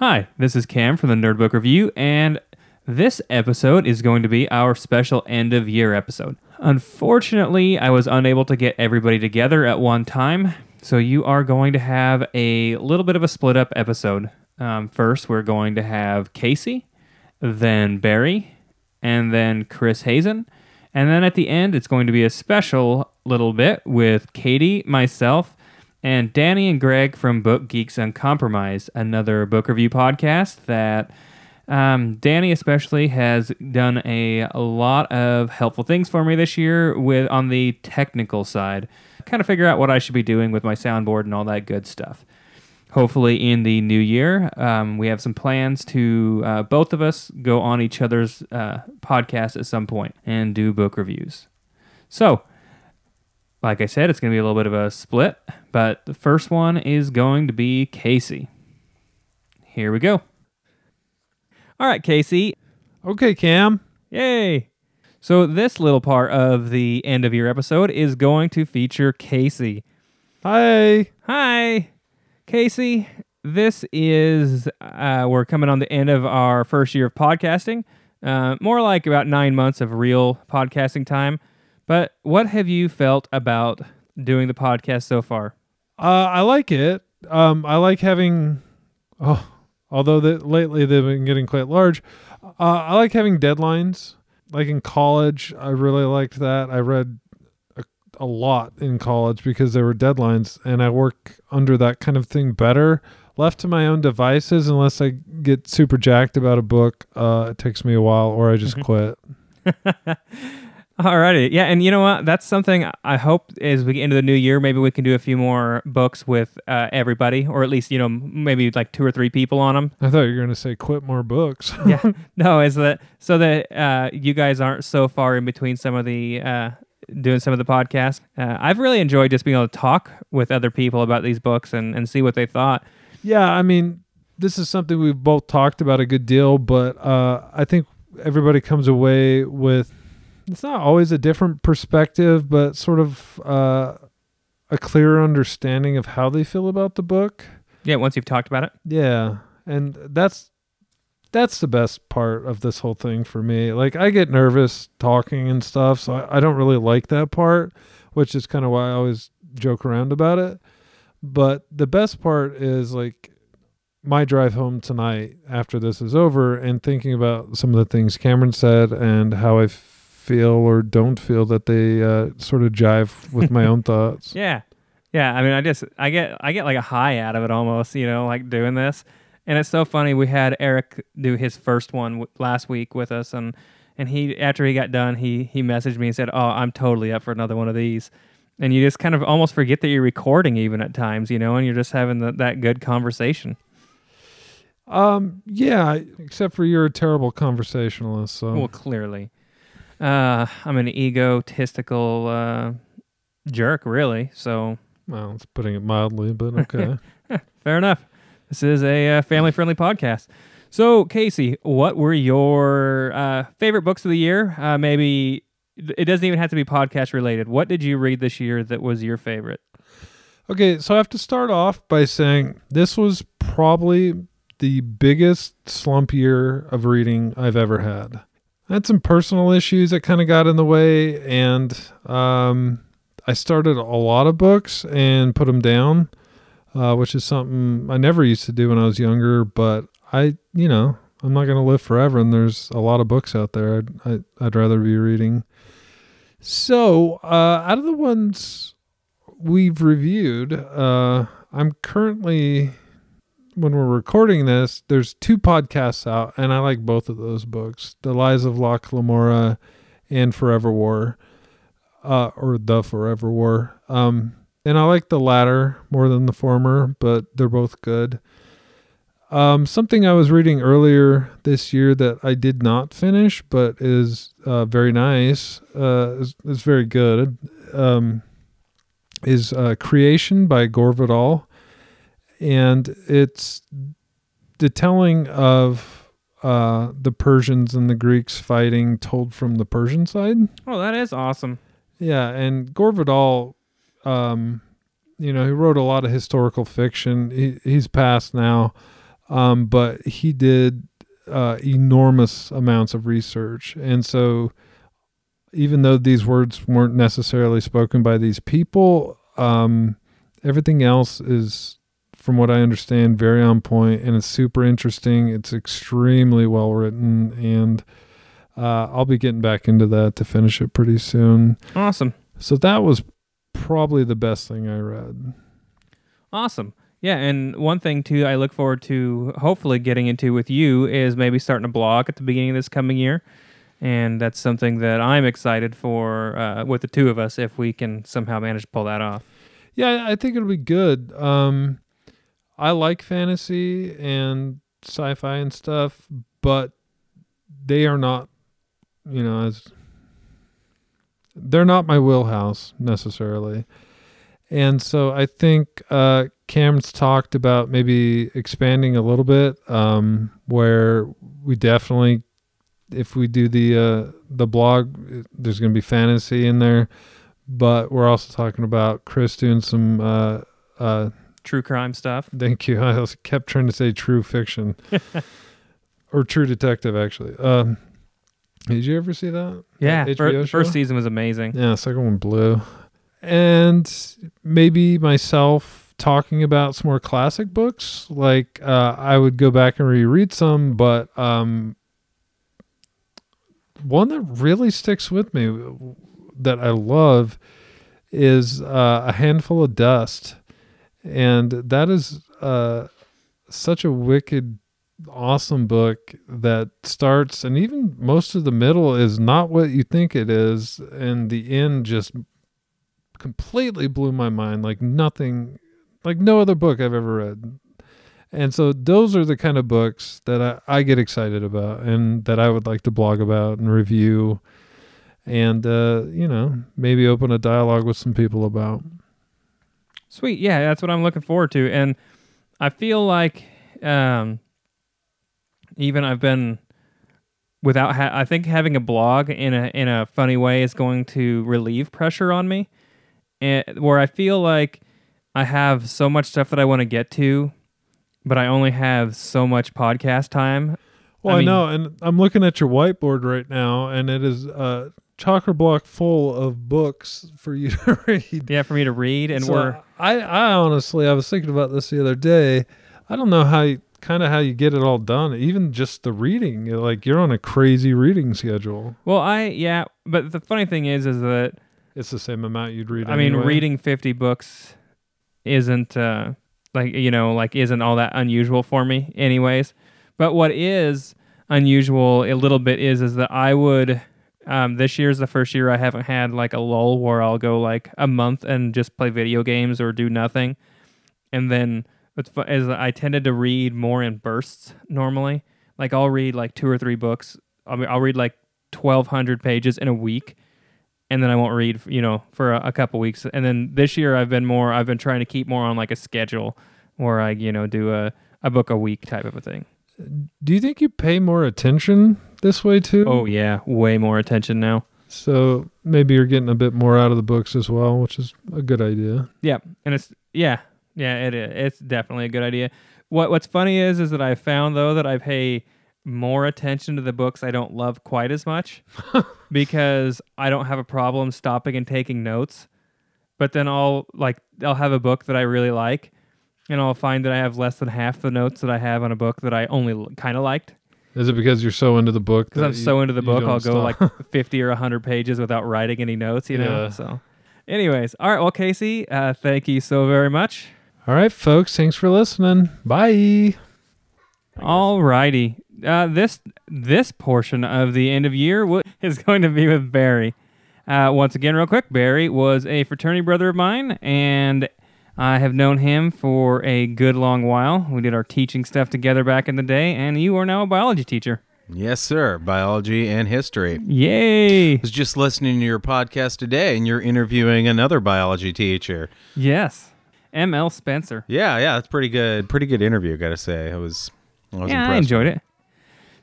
Hi, this is Cam from the Nerd Book Review, and this episode is going to be our special end of year episode. Unfortunately, I was unable to get everybody together at one time, so you are going to have a little bit of a split up episode. Um, first, we're going to have Casey, then Barry, and then Chris Hazen. And then at the end, it's going to be a special little bit with Katie, myself, and Dani and Greg from Book Geeks Uncompromised, another book review podcast that um, Dani especially has done a, a lot of helpful things for me this year with on the technical side. Kind of figure out what I should be doing with my soundboard and all that good stuff. Hopefully, in the new year, um, we have some plans to uh, both of us go on each other's uh, podcast at some point and do book reviews. So, like I said, it's going to be a little bit of a split, but the first one is going to be Casey. Here we go. All right, Casey. Okay, Cam. Yay. So, this little part of the end of your episode is going to feature Casey. Hi. Hi, Casey. This is, uh, we're coming on the end of our first year of podcasting, uh, more like about nine months of real podcasting time. But what have you felt about doing the podcast so far? Uh, I like it. Um, I like having, oh, although the, lately they've been getting quite large. Uh, I like having deadlines. Like in college, I really liked that. I read a, a lot in college because there were deadlines, and I work under that kind of thing better. Left to my own devices, unless I get super jacked about a book, uh, it takes me a while, or I just quit. Alrighty, yeah, and you know what? That's something I hope as we get into the new year, maybe we can do a few more books with uh, everybody, or at least you know maybe like two or three people on them. I thought you were going to say quit more books. yeah, no, is that so that uh, you guys aren't so far in between some of the uh, doing some of the podcasts. Uh, I've really enjoyed just being able to talk with other people about these books and and see what they thought. Yeah, I mean, this is something we've both talked about a good deal, but uh, I think everybody comes away with it's not always a different perspective, but sort of uh, a clearer understanding of how they feel about the book. Yeah, once you've talked about it. Yeah, and that's that's the best part of this whole thing for me. Like I get nervous talking and stuff, so I, I don't really like that part, which is kind of why I always joke around about it. But the best part is like my drive home tonight after this is over and thinking about some of the things Cameron said and how I feel or don't feel that they uh, sort of jive with my own thoughts. Yeah, yeah. I mean, I just I get I get like a high out of it almost. You know, like doing this, and it's so funny. We had Eric do his first one w- last week with us, and and he after he got done, he he messaged me and said, "Oh, I'm totally up for another one of these." And you just kind of almost forget that you're recording even at times, you know, and you're just having the, that good conversation. Um, yeah, except for you're a terrible conversationalist. So Well, clearly. Uh, I'm an egotistical uh, jerk, really. So well, it's putting it mildly, but okay. fair enough. This is a uh, family friendly podcast. So, Casey, what were your uh, favorite books of the year? Uh, maybe it doesn't even have to be podcast related. What did you read this year that was your favorite? Okay, so I have to start off by saying this was probably the biggest slump year of reading I've ever had. I had some personal issues that kind of got in the way, and um, I started a lot of books and put them down, uh, which is something I never used to do when I was younger. But I, you know, I'm not going to live forever, and there's a lot of books out there I'd, I, I'd rather be reading. So, uh, out of the ones we've reviewed, uh, I'm currently, when we're recording this, there's two podcasts out, and I like both of those books The Lies of Locke Lamora and Forever War, uh, or The Forever War. Um, and I like the latter more than the former, but they're both good. Um, something I was reading earlier this year that I did not finish, but is uh, very nice, uh, is, is very good, um, is uh, Creation by Gore Vidal. And it's the telling of uh, the Persians and the Greeks fighting told from the Persian side. Oh, that is awesome. Yeah, and Gore Vidal, um, you know, he wrote a lot of historical fiction. He, he's passed now. um, but he did uh, enormous amounts of research, and so even though these words weren't necessarily spoken by these people, um, everything else is, from what I understand, very on point, and it's super interesting. It's extremely well written, and uh, I'll be getting back into that to finish it pretty soon. Awesome. So that was probably the best thing I read. Awesome. Yeah, and one thing too I look forward to hopefully getting into with you is maybe starting a blog at the beginning of this coming year. And that's something that I'm excited for uh, with the two of us if we can somehow manage to pull that off. Yeah, I think it'll be good. Um, I like fantasy and sci-fi and stuff, but they are not, you know, as they're not my wheelhouse necessarily. And so I think uh, Cam's talked about maybe expanding a little bit, um, where we definitely, if we do the uh, the blog, there's going to be fantasy in there, but we're also talking about Chris doing some. Uh, uh, True crime stuff. thank you. I was kept trying to say true fiction or true detective. Actually, um, did you ever see that? Yeah, That fir- HBO first season was amazing. Yeah, second one blew. And maybe myself talking about some more classic books. Like uh, I would go back and reread some, but um, one that really sticks with me that I love is uh, a handful of dust, and that is uh, such a wicked awesome book that starts and even most of the middle is not what you think it is and the end just completely blew my mind like nothing like no other book I've ever read. And so those are the kind of books that I, I get excited about and that I would like to blog about and review and uh, you know, maybe open a dialogue with some people about. Sweet. Yeah, that's what I'm looking forward to. And I feel like um, even I've been without ha- I think having a blog in a in a funny way is going to relieve pressure on me. And where I feel like I have so much stuff that I want to get to, but I only have so much podcast time. Well, I I, know, and I'm looking at your whiteboard right now, and it is a chocker block full of books for you to read. Yeah, for me to read and So we're I, I honestly, I was thinking about this the other day. I don't know how you kind of how you get it all done. Even just the reading, like you're on a crazy reading schedule. well, I yeah, but the funny thing is is that It's the same amount you'd read. I mean, reading 50 books isn't uh, like you know like isn't all that unusual for me, anyways. But what is unusual a little bit is is that I would um, this is the first year I haven't had like a lull where I'll go like a month and just play video games or do nothing, and then is that I tended to read more in bursts normally. Like I'll read like two or three books. I mean, I'll read like 1,200 pages in a week and then I won't read, you know, for a, a couple weeks. And then this year I've been more, I've been trying to keep more on like a schedule where I, you know, do a, a book a week type of a thing. Do you think you pay more attention this way too? Oh yeah, way more attention now. so maybe you're getting a bit more out of the books as well, which is a good idea. Yeah, and it's yeah, yeah, it is. It's definitely a good idea. What What's funny is is that I found though that I pay more attention to the books I don't love quite as much because I don't have a problem stopping and taking notes. But then I'll like I'll have a book that I really like, and I'll find that I have less than half the notes that I have on a book that I only kind of liked. Is it because you're so into the book? Because I'm you- so into the book, I'll go stop? like 50 or 100 pages without writing any notes, you know? Yeah. So, anyways, all right. Well, Casey, uh, thank you so very much. All right, folks. Thanks for listening. Bye. All righty. Uh, this this portion of the end of year wo- is going to be with Barry. Uh, once again, real quick, Barry was a fraternity brother of mine, and I have known him for a good long while. We did our teaching stuff together back in the day, and you are now a biology teacher. Yes, sir. Biology and history. Yay! I was just listening to your podcast today, and you're interviewing another biology teacher. Yes. M.L. Spencer. Yeah, yeah, that's pretty good. Pretty good interview, gotta say. I was, I was yeah, impressed. I enjoyed it.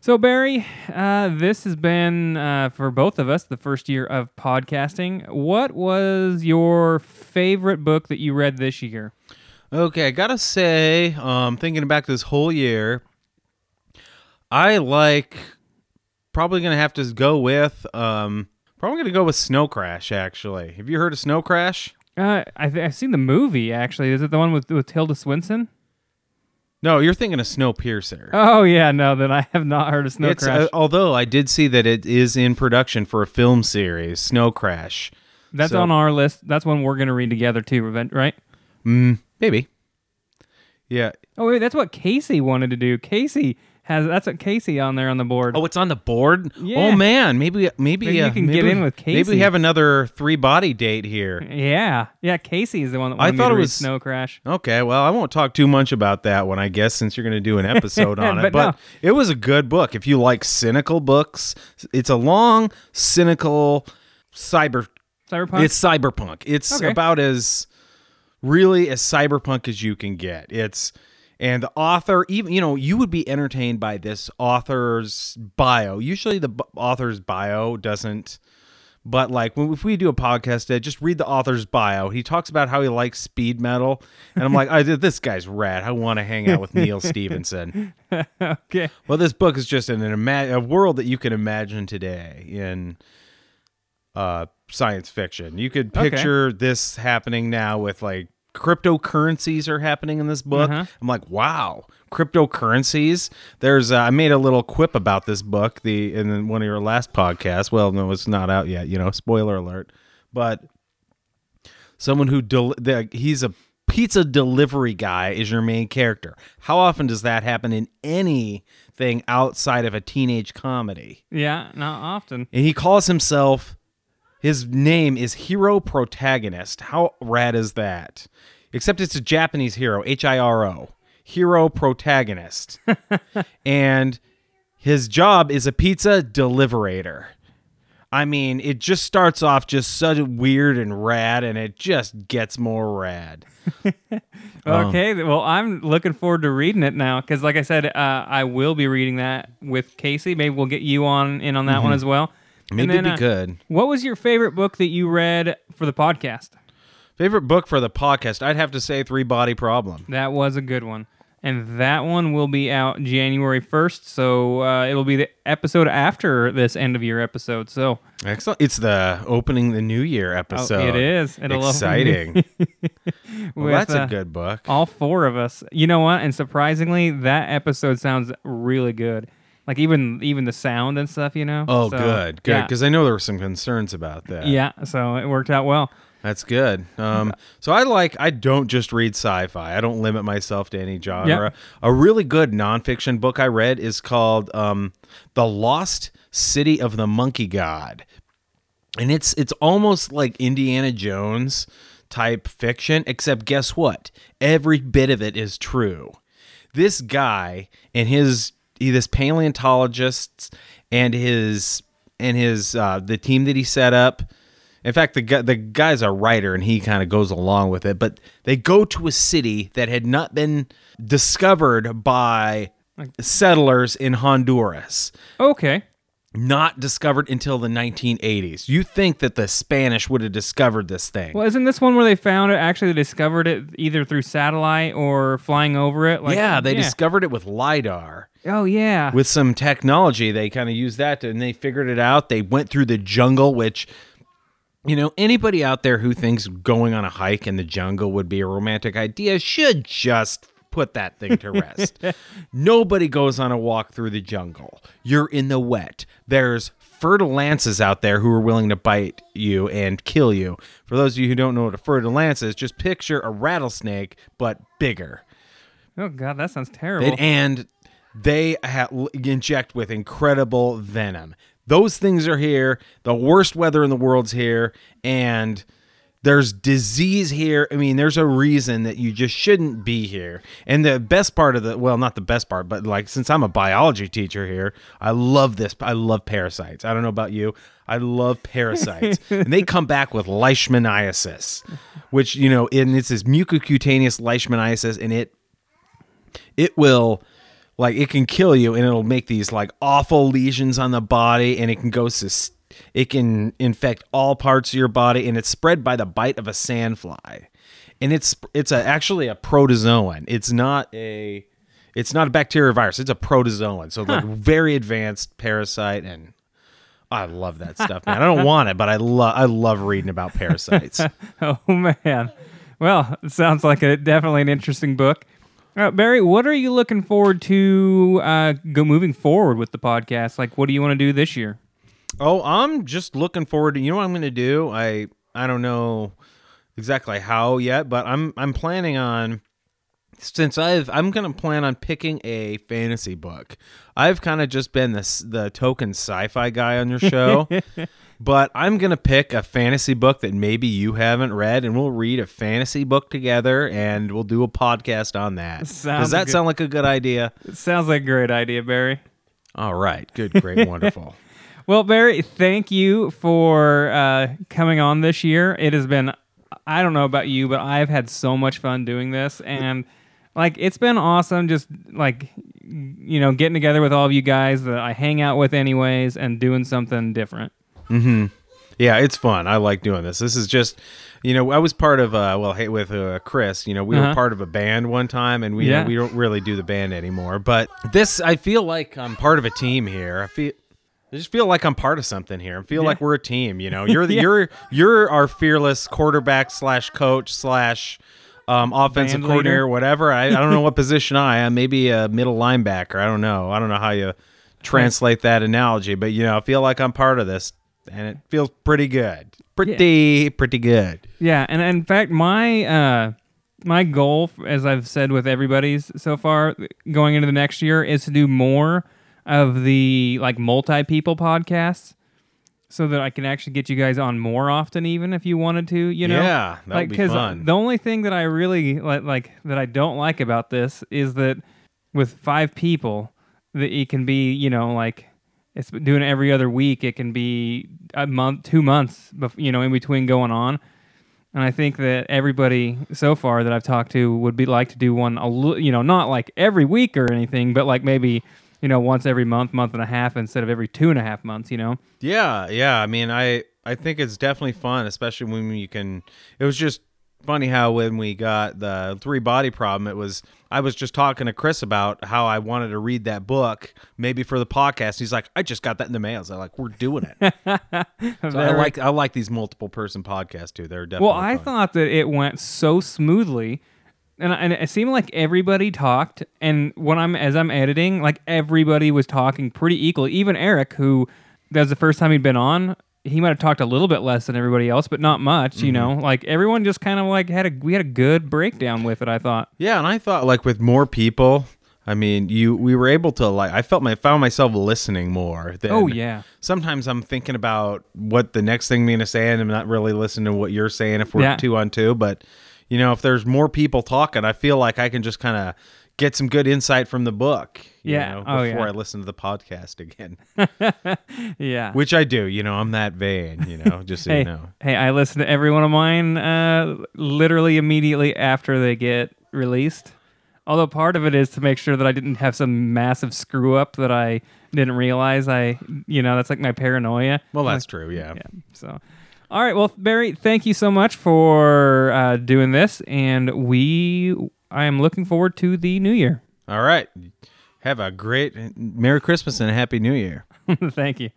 So Barry, uh, this has been uh, for both of us the first year of podcasting. What was your favorite book that you read this year? Okay, I gotta say, um, thinking back this whole year, I like probably gonna have to go with um, probably gonna go with Snow Crash. Actually, have you heard of Snow Crash? Uh, I th- I've seen the movie actually. Is it the one with with Tilda Swinton? No, you're thinking of Snowpiercer. Oh yeah, no, then I have not heard of Snow It's, Crash. uh, although I did see that it is in production for a film series, Snow Crash. That's so- on our list. That's one we're gonna read together too, right? Mm, maybe. Yeah. Oh wait, that's what Casey wanted to do. Casey has that's what Casey on there on the board. Oh, it's on the board. Yeah. Oh man, maybe maybe, Maybe you uh, can maybe get in with Casey. Maybe we have another three body date here. yeah, yeah. Casey is the one that I thought it was- Snow Crash. Okay, well, I won't talk too much about that one, I guess, since you're going to do an episode on it. But But no. it was a good book. If you like cynical books, it's a long, cynical cyber. Cyberpunk. It's cyberpunk. It's Okay. about as really as cyberpunk as you can get. It's and the author, even you know, you would be entertained by this author's bio. Usually, the b- author's bio doesn't. But like when if we do a podcast, just read the author's bio. He talks about how he likes speed metal, and I'm like, I, this guy's rad. I want to hang out with Neal Stephenson. okay. Well, this book is just in an ima- a world that you can imagine today in uh, science fiction. You could Okay. picture this happening now with like cryptocurrencies are happening in this book. Uh-huh. I'm like, wow, cryptocurrencies. There's uh, I made a little quip about this book the in one of your last podcasts. Well, no, it's not out yet. You know, spoiler alert. But someone who del- the, he's a pizza delivery guy is your main character. How often does that happen in anything outside of a teenage comedy? Yeah, not often. And he calls himself his name is Hiro Protagonist. How rad is that? Except it's a Japanese hero, H I R O. Hiro Protagonist. and his job is a pizza deliverator. I mean, it just starts off just so weird and rad, and it just gets more rad. Okay, th- well, I'm looking forward to reading it now because, like I said, uh, I will be reading that with Casey. Maybe we'll get you on in on that one as well. Maybe then, it'd be uh, good. What was your favorite book that you read for the podcast? Favorite book for the podcast? I'd have to say Three Body Problem. That was a good one. And that one will be out January 1st. So uh, it'll be the episode after this end of year episode. So Excellent. It's the opening the new year oh, episode. it is. It'll exciting. well, that's uh, a good book. all four of us. You know what? And surprisingly, that episode sounds really good. Like even even the sound and stuff, you know. Oh, So, good, good. Yeah, Because I know there were some concerns about that. yeah. So it worked out well. that's good. Um, so I like. I don't just read sci-fi. I don't limit myself to any genre. A really good nonfiction book I read is called um, "The Lost City of the Monkey God," and it's it's almost like Indiana Jones type fiction. Except guess what? Every bit of it is true. This guy and his he, this paleontologist and his and his uh, the team that he set up. In fact, the guy, the guy's a writer and he kind of goes along with it. But they go to a city that had not been discovered by settlers in Honduras. Okay. Not discovered until the 1980s. You think that the Spanish would have discovered this thing? Well, isn't this one where they found it? Actually, they discovered it either through satellite or flying over it. Like, yeah, they discovered it with lidar. Oh yeah. with some technology they kind of used that to, and they figured it out they went through the jungle which you know anybody out there who thinks going on a hike in the jungle would be a romantic idea should just put that thing to rest nobody goes on a walk through the jungle you're in the wet there's fer-de-lances out there who are willing to bite you and kill you for those of you who don't know what a fer-de-lance is just picture a rattlesnake but bigger oh god, that sounds terrible. and, and they ha- inject with incredible venom. Those things are here. The worst weather in the world's here, and there's disease here. I mean, there's a reason that you just shouldn't be here. And the best part of the well, not the best part, but like since I'm a biology teacher here, I love this. I love parasites. I don't know about you. I love parasites, and they come back with leishmaniasis, which you know, and it's this mucocutaneous leishmaniasis, and it it will like it can kill you and it'll make these like awful lesions on the body and it can go sus- it can infect all parts of your body and it's spread by the bite of a sandfly and it's it's a, actually a protozoan. It's not a it's not a bacteria virus. It's a protozoan. So like very advanced parasite and I love that stuff, man. I don't want it, but I love I love reading about parasites. Oh man. Well, it sounds like a definitely an interesting book. Uh, Barry, what are you looking forward to uh, go moving forward with the podcast? Like, what do you want to do this year? Oh, I'm just looking forward to. You know what I'm going to do? I I don't know exactly how yet, but I'm I'm planning on since I've I'm going to plan on picking a fantasy book. I've kind of just been this the token sci-fi guy on your show. but I'm going to pick a fantasy book that maybe you haven't read and we'll read a fantasy book together and we'll do a podcast on that. Sounds Does that good. sound like a good idea? It sounds like a great idea, Barry. All right. Good, great, wonderful. Well, Barry, thank you for uh, coming on this year. It has been, I don't know about you, but I've had so much fun doing this. And like, it's been awesome just like, you know, getting together with all of you guys that I hang out with, anyways, and doing something different. Yeah, it's fun. I like doing this. This is just, you know, I was part of, uh, well, hey, with uh, Chris, you know, we Uh-huh. were part of a band one time, and we Yeah. we don't really do the band anymore. But this, I feel like I'm part of a team here. I feel. I just feel like I'm part of something here. I feel Yeah. like we're a team. You know, you're the Yeah. you're you're our fearless quarterback slash coach slash um, offensive coordinator, whatever. I, I don't know what position I am. Maybe a middle linebacker. I don't know. I don't know how you translate that analogy, but you know, I feel like I'm part of this, and it feels pretty good. Pretty pretty good. Yeah, and in fact, my uh, my goal, as I've said with everybody's so far, going into the next year, is to do more of the like multi people podcasts, so that I can actually get you guys on more often, even if you wanted to. You know, Yeah, that would like be fun. the only thing that I really like, like that I don't like about this is that with five people, that it can be, you know, like it's doing it every other week. It can be a month, two months, you know, in between going on. And I think that everybody so far that I've talked to would be like to do one, a li- you know, not like every week or anything, but like maybe, you know, once every month, month and a half instead of every two and a half months. You know. Yeah, yeah. I mean, I I think it's definitely fun, especially when you can. It was just funny how when we got the three body problem, it was I was just talking to Chris about how I wanted to read that book, maybe for the podcast. He's like, I just got that in the mail. So I'm like, we're doing it. so I like I like these multiple person podcasts too. They're definitely Well, I fun. thought that it went so smoothly, and and it seemed like everybody talked. And when I'm as I'm editing, like everybody was talking pretty equally. Even Eric, who that was the first time he'd been on, he might have talked a little bit less than everybody else, but not much. Mm-hmm. You know, like everyone just kind of like had a we had a good breakdown with it. I thought. Yeah, and I thought like with more people, I mean, you we were able to like I felt my found myself listening more. Than, Oh, yeah. Sometimes I'm thinking about what the next thing I'm to say, and I'm not really listening to what you're saying if we're Yeah. two on two. But you know, if there's more people talking, I feel like I can just kind of get some good insight from the book. you Yeah. know, Oh, before yeah. I listen to the podcast again, Yeah. which I do. You know, I'm that vain. You know, just so hey, you know. hey, I listen to every one of mine uh, literally immediately after they get released. Although part of it is to make sure that I didn't have some massive screw up that I didn't realize I, you know, that's like my paranoia. Well, that's true. Yeah. Yeah. So, all right. Well, Barry, thank you so much for uh, doing this, and we, I am looking forward to the new year. All right. Have a great Merry Christmas and a Happy New Year. thank you.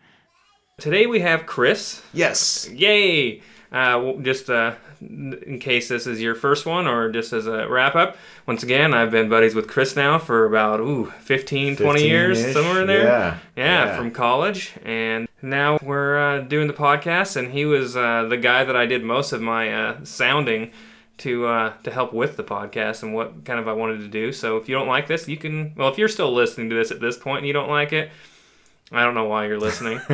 Today we have Chris. Yes. Yay! Uh, just uh, in case this is your first one or just as a wrap up, once again, I've been buddies with Chris now for about, ooh, 15, 20 years, 15-ish, somewhere in there. yeah, Yeah, yeah. from college. And now we're uh, doing the podcast, and he was uh, the guy that I did most of my uh, sounding to uh, to help with the podcast and what kind of I wanted to do. So if you don't like this, you can, well, if you're still listening to this at this point and you don't like it, I don't know why you're listening.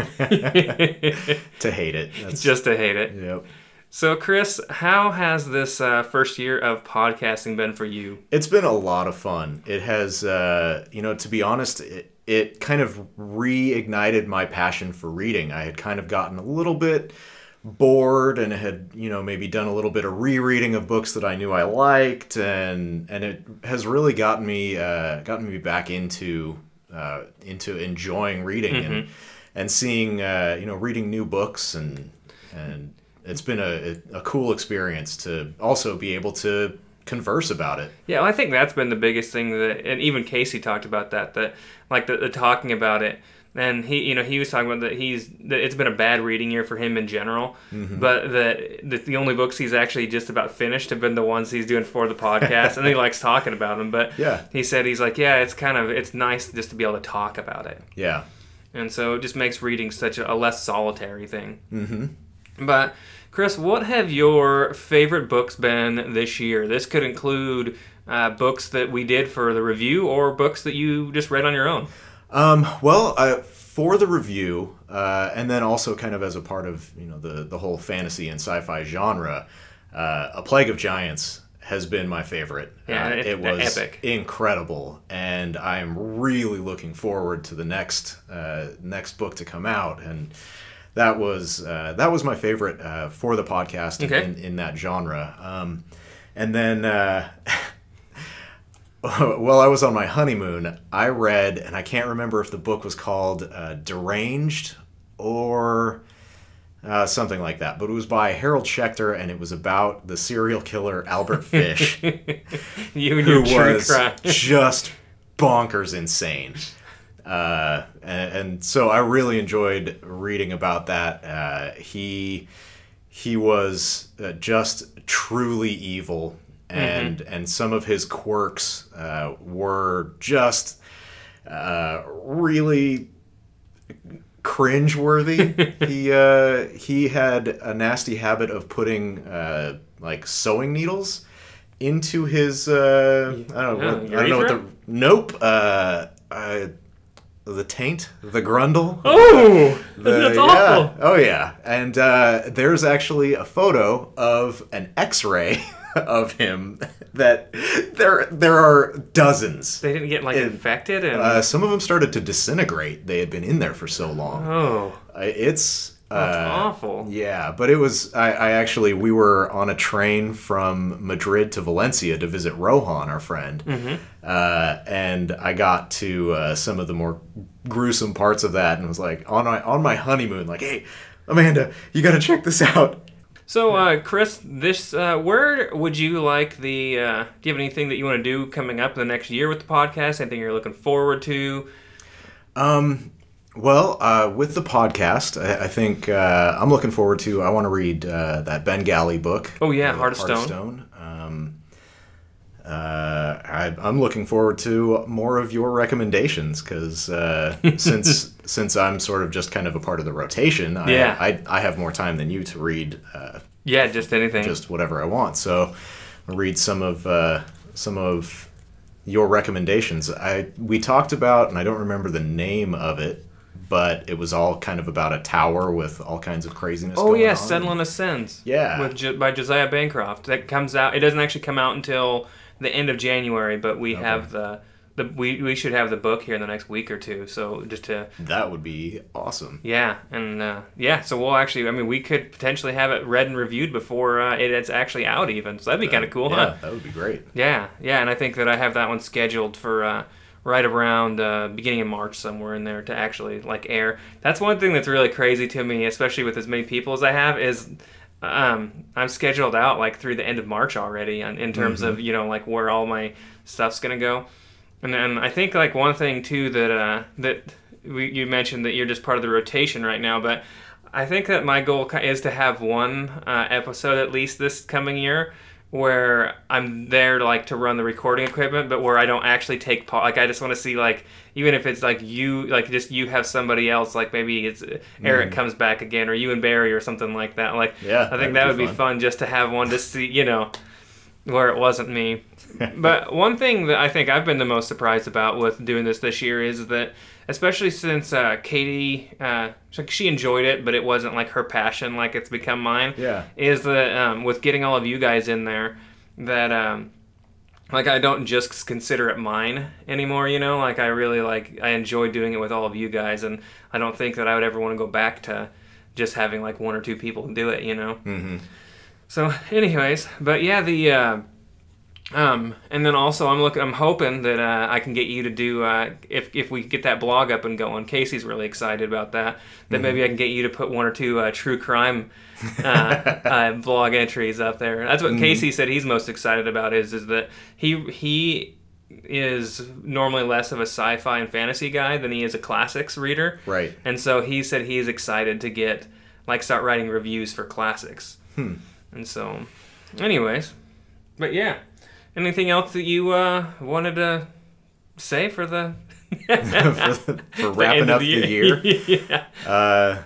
To hate it. That's, Just to hate it. Yep. So, Chris, how has this uh, first year of podcasting been for you? It's been a lot of fun. It has, uh, you know, to be honest, it, it kind of reignited my passion for reading. I had kind of gotten a little bit bored and had, you know, maybe done a little bit of rereading of books that I knew I liked, and and it has really gotten me uh, gotten me back into uh, into enjoying reading and and seeing uh, you know reading new books and and it's been a, a cool experience to also be able to converse about it. Yeah, well, I think that's been the biggest thing that, and even Casey talked about that. That like the, the talking about it, and he, you know, he was talking about that he's that it's been a bad reading year for him in general, Mm-hmm. but that the, the only books he's actually just about finished have been the ones he's doing for the podcast, and he likes talking about them. But Yeah. he said he's like, yeah, it's kind of it's nice just to be able to talk about it. Yeah. and so it just makes reading such a, a less solitary thing. Mm-hmm. But Chris, what have your favorite books been this year? This could include uh, books that we did for the review, or books that you just read on your own. Um, well, uh, for the review, uh, and then also kind of as a part of you know the the whole fantasy and sci-fi genre, uh, A Plague of Giants has been my favorite. Yeah, Uh, it- it was epic. incredible, and I'm really looking forward to the next uh, next book to come out and. That was uh, that was my favorite uh, for the podcast Okay. in, in that genre, um, and then uh, while I was on my honeymoon, I read, and I can't remember if the book was called uh, Deranged or uh, something like that, but it was by Harold Schechter, and it was about the serial killer Albert Fish, You and who was just bonkers insane. Uh, and, and so I really enjoyed reading about that. Uh, he he was uh, just truly evil, and and some of his quirks uh, were just uh, really cringeworthy. he uh, he had a nasty habit of putting uh, like sewing needles into his uh, I don't know what, I don't know what the nope uh, uh, the taint the grundle Oh, the- that's yeah. awful. Oh yeah, and uh, there's actually a photo of an X-ray of him that there there are dozens. They didn't get like It- infected, and Uh, some of them started to disintegrate. They had been in there for so long. oh, Uh, It's that's uh, awful. yeah, but it was. I, I actually we were on a train from Madrid to Valencia to visit Rohan, our friend, Mm-hmm. uh, and I got to uh, some of the more gruesome parts of that, and was like on my on my honeymoon, like, hey, Amanda, you got to check this out. So, uh, Chris, this uh, where would you like the? Uh, do you have anything that you want to do coming up in the next year with the podcast? Anything you're looking forward to? Well, uh, with the podcast, I, I think uh, I'm looking forward to. I want to read uh, that Bengali book. Oh, yeah, Heart of Stone. Stone. Uh, I, I'm looking forward to more of your recommendations because uh, since since I'm sort of just kind of a part of the rotation, I, Yeah. I, I have more time than you to read uh, Yeah, just anything. just whatever I want. So I'll read some of uh, some of your recommendations. I we talked about, and I don't remember the name of it, but it was all kind of about a tower with all kinds of craziness. oh yeah, on. Senlin Ascends. Yeah. with by Josiah Bancroft. That comes out. It doesn't actually come out until the end of January, but we have the. The, we, we should have the book here in the next week or two. So just to That would be awesome. yeah and uh, yeah, so we'll actually I mean we could potentially have it read and reviewed before uh, it, it's actually out even. So that'd be kind of cool, yeah, huh? that would be great. Yeah, yeah, and I think that I have that one scheduled for uh, right around uh, beginning of March somewhere in there to actually like air. That's one thing that's really crazy to me, especially with as many people as I have, is um, I'm scheduled out like through the end of March already in, in terms of you know like where all my stuff's gonna go. And then I think like one thing too that uh, that we, you mentioned that you're just part of the rotation right now, but I think that my goal is to have one uh, episode at least this coming year where I'm there to like to run the recording equipment, but where I don't actually take part. Like I just want to see like even if it's like you like just you have somebody else like maybe it's uh, Eric comes back again or you and Barry or something like that. Like Yeah, I think that would be fun. fun just to have one to see you know where it wasn't me. but one thing that I think I've been the most surprised about with doing this this year is that, especially since uh, Katie, uh, she- she enjoyed it, but it wasn't like her passion, like it's become mine. Yeah. Is that um, with getting all of you guys in there, that um, like I don't just consider it mine anymore. You know, like I really like I enjoy doing it with all of you guys, and I don't think that I would ever want to go back to just having like one or two people do it. You know. Mm-hmm. So, anyways, but yeah, the uh, Um, and then also, I'm looking. I'm hoping that uh, I can get you to do uh, if if we get that blog up and going. Casey's really excited about that. Then maybe I can get you to put one or two uh, true crime uh, uh, blog entries up there. That's what Casey said. He's most excited about is is that he he is normally less of a sci-fi and fantasy guy than he is a classics reader. Right. And so he said he's excited to get like start writing reviews for classics. Hmm. And so, anyways, but yeah. Anything else that you uh, wanted to say for the for, for wrapping of up the year. yeah. Uh,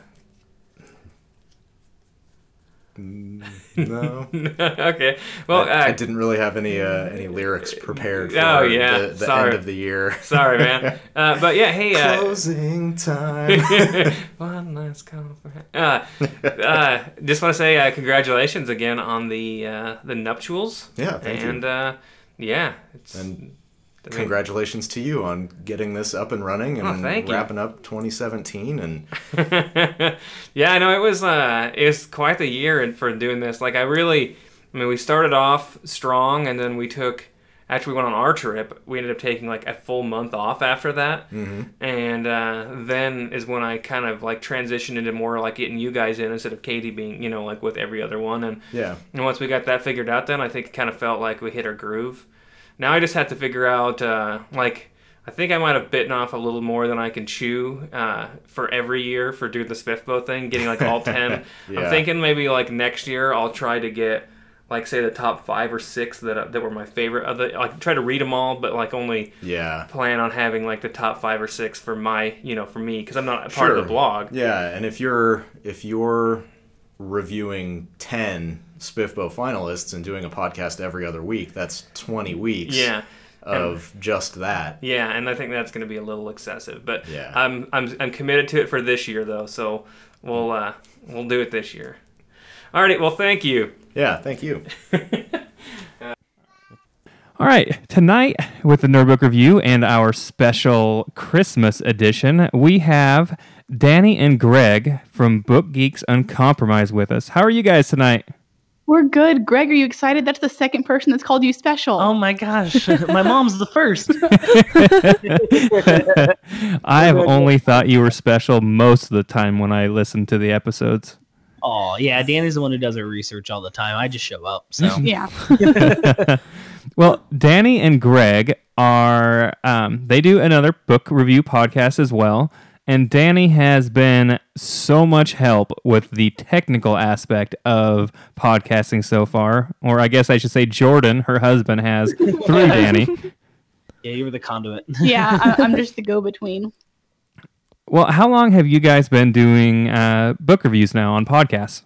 mm, no, okay. Well, I, I uh, didn't really have any uh, any lyrics prepared for Oh, yeah. the, the Sorry. end of the year. sorry, man. Uh, but yeah, hey. Uh, Closing time. One last call for uh, uh, just want to say uh, congratulations again on the uh, the nuptials. Yeah, thank you. and uh, yeah, it's, And I mean, Congratulations to you on getting this up and running and Oh, thank you. wrapping up 2017. And yeah, I know it was uh, it was quite the year and for doing this. Like I really, I mean, we started off strong, and then we took after we went on our trip, we ended up taking like a full month off after that, mm-hmm. and uh, then is when I kind of like transitioned into more like getting you guys in instead of Katie being you know like with every other one, and yeah, and once we got that figured out, then I think it kind of felt like we hit our groove. Now I just have to figure out, uh, like, I think I might have bitten off a little more than I can chew uh, for every year for doing the Spiffbo thing, getting like all 10. I'm thinking maybe like next year I'll try to get, like, say the top five or six that, that were my favorite. Of the, like, try to read them all, but like only yeah. plan on having like the top five or six for my, you know, for me, because I'm not a part of the blog. Yeah, and if you're if you're reviewing 10 Spiffbo finalists and doing a podcast every other week, that's 20 weeks Yeah. of just that. Yeah, and I think that's going to be a little excessive, but Yeah. I'm I'm I'm committed to it for this year though, so we'll uh, we'll do it this year. Alrighty, well, thank you. Yeah, thank you. All right, tonight with the Nerd Book review and our special Christmas edition, we have Dani and Greg from Book Geeks Uncompromised with us. How are you guys tonight? We're good. Greg, are you excited? That's the second person that's called you special. Oh my gosh, my mom's the first. I have only thought you were special most of the time when I listen to the episodes. Oh yeah, Dani's the one who does her research all the time. I just show up. So Yeah. Well, Dani and Greg are, um, they do another book review podcast as well. And Dani has been so much help with the technical aspect of podcasting so far. Or I guess I should say Jordan, her husband, has through Dani. yeah, you were the conduit. Yeah. I, I'm just the go between. Well, how long have you guys been doing uh, book reviews now on podcasts?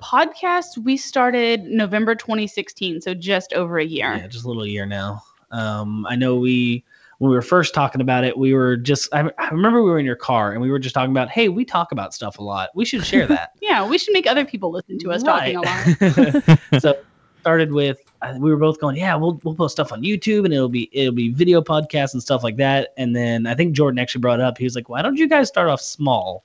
Podcasts, we started November 2016, so just over a year. yeah, just a little year now. Um, I know we when we were first talking about it, we were just I, I remember we were in your car and we were just talking about, hey, we talk about stuff a lot. We should share that. Yeah, we should make other people listen to us talking a lot. so started with uh, we were both going, yeah, we'll we'll post stuff on YouTube and it'll be it'll be video podcasts and stuff like that. And then I think Jordan actually brought it up. He was like, why don't you guys start off small?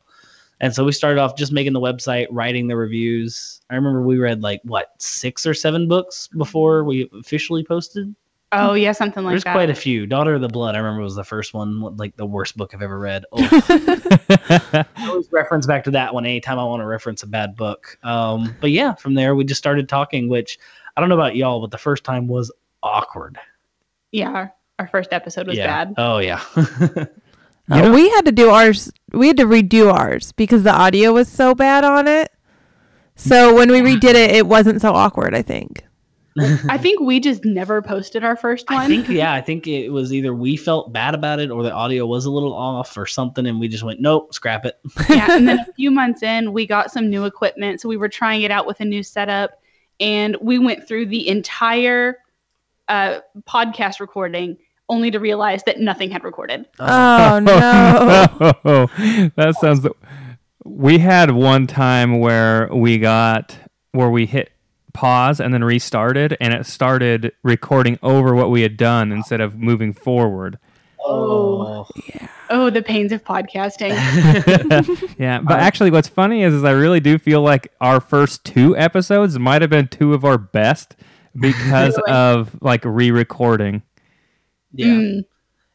And so we started off just making the website, writing the reviews. I remember we read like what six or seven books before we officially posted. Oh, yeah, something like There's that. There's quite a few. Daughter of the Blood, I remember was the first one, like the worst book I've ever read. Oh, I always reference back to that one anytime I want to reference a bad book. Um, but yeah, from there we just started talking, which I don't know about y'all, but the first time was awkward. yeah, our, our first episode was yeah. bad. Oh yeah. You Uh, know- we had to do ours. We had to redo ours because the audio was so bad on it. So when we redid it, it wasn't so awkward. I think. I think we just never posted our first one. I think yeah, I think it was either we felt bad about it or the audio was a little off or something, and we just went nope, scrap it. yeah, and then a few months in, we got some new equipment, so we were trying it out with a new setup, and we went through the entire uh, podcast recording only to realize that nothing had recorded. Oh no! Oh, that sounds. We had one time where we got where we hit pause and then restarted, and it started recording over what we had done instead of moving forward. Oh. yeah. Oh, the pains of podcasting. Yeah, but actually, what's funny is, is I really do feel like our first two episodes might have been two of our best because of like re-recording. Yeah. Mm.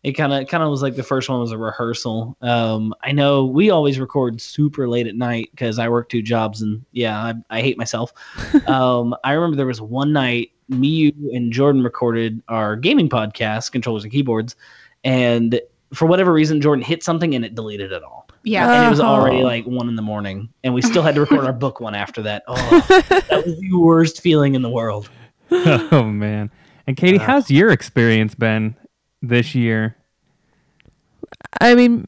It kind of kind of was like the first one was a rehearsal. Um, I know we always record super late at night because I work two jobs and yeah, I, I hate myself. um, I remember there was one night me, you, and Jordan recorded our gaming podcast, controllers and keyboards, and for whatever reason, Jordan hit something and it deleted it all. Yeah. And it was already Oh. like one in the morning, and we still had to record our book one after that. Oh, that was the worst feeling in the world. oh man. And Katie, how's your experience been this year? I mean,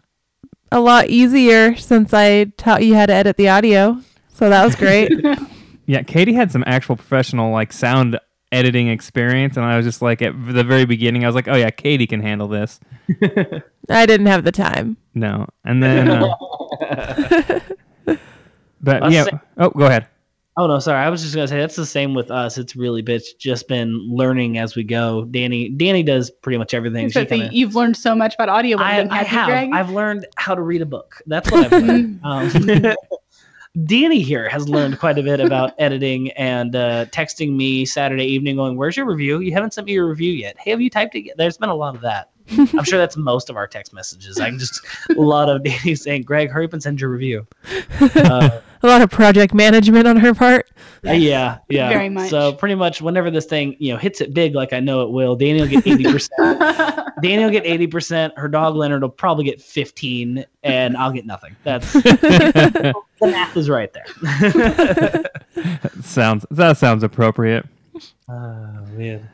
a lot easier since I taught you how to edit the audio. So that was great. Yeah, Katie had some actual professional like sound editing experience, and I was just like at the very beginning, I was like, oh yeah, Katie can handle this. I didn't have the time. No, and then, uh, but I'll yeah. say- Oh, go ahead. Oh no, sorry. I was just gonna say that's the same with us. It's really bitch just been learning as we go. Dani Dani does pretty much everything. So kinda- you've learned so much about audio. I, I have. Greg? I've learned how to read a book. That's what I've learned. um, Dani here has learned quite a bit about editing and uh, texting me Saturday evening, going, "Where's your review? You haven't sent me your review yet. Hey, have you typed it? yet?" There's been a lot of that. I'm sure that's most of our text messages. I just a lot of Dani saying, "Greg, hurry up and send your review." Uh, A lot of project management on her part. Uh, yeah, yeah. Very much. So pretty much whenever this thing, you know, hits it big like I know it will, Dani will get eighty percent. Dani will get eighty percent. Her dog Leonard will probably get fifteen, and I'll get nothing. That's the math is right there. sounds that sounds appropriate. oh man.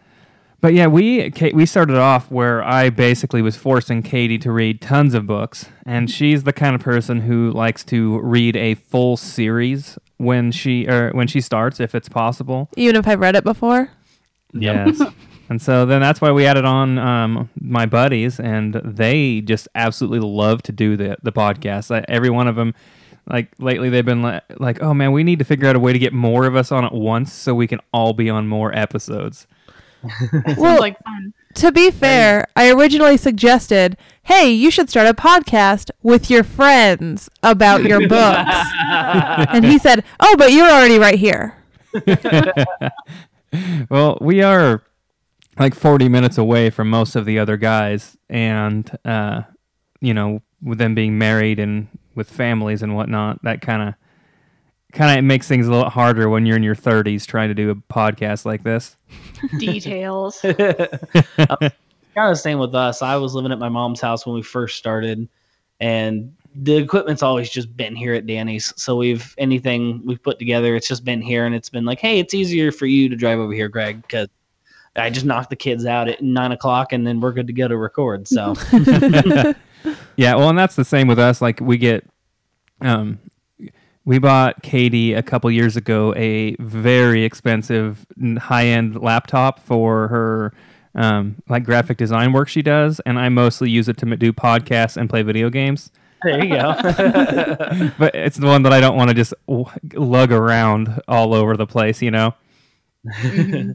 But yeah, we Ka- we started off where I basically was forcing Katie to read tons of books, and she's the kind of person who likes to read a full series when she or when she starts, if it's possible. Even if I've read it before. Yes. and so then that's why we added on um, my buddies, and they just absolutely love to do the the podcast. Like, every one of them, like lately, they've been like, like, oh man, we need to figure out a way to get more of us on at once so we can all be on more episodes. Sounds Well- like fun. To be fair, I originally suggested, hey, you should start a podcast with your friends about your books. and he said, oh, but you're already right here. Well, we are like 40 minutes away from most of the other guys, and uh, you know, with them being married and with families and whatnot, that kind of kind of makes things a little harder when you're in your 30s trying to do a podcast like this. Details. kind of the same with us. I was living at my mom's house when we first started, and the equipment's always just been here at Dani's. So we've anything we've put together, it's just been here, and it's been like, hey, it's easier for you to drive over here, Greg, because I just knock the kids out at nine o'clock, and then we're good to go to record. So Yeah, well, and that's the same with us. Like we get, um, we bought Katie a couple years ago a very expensive high end laptop for her, um, like graphic design work she does, and I mostly use it to do podcasts and play video games. there you go. But it's the one that I don't want to just lug around all over the place, you know. well,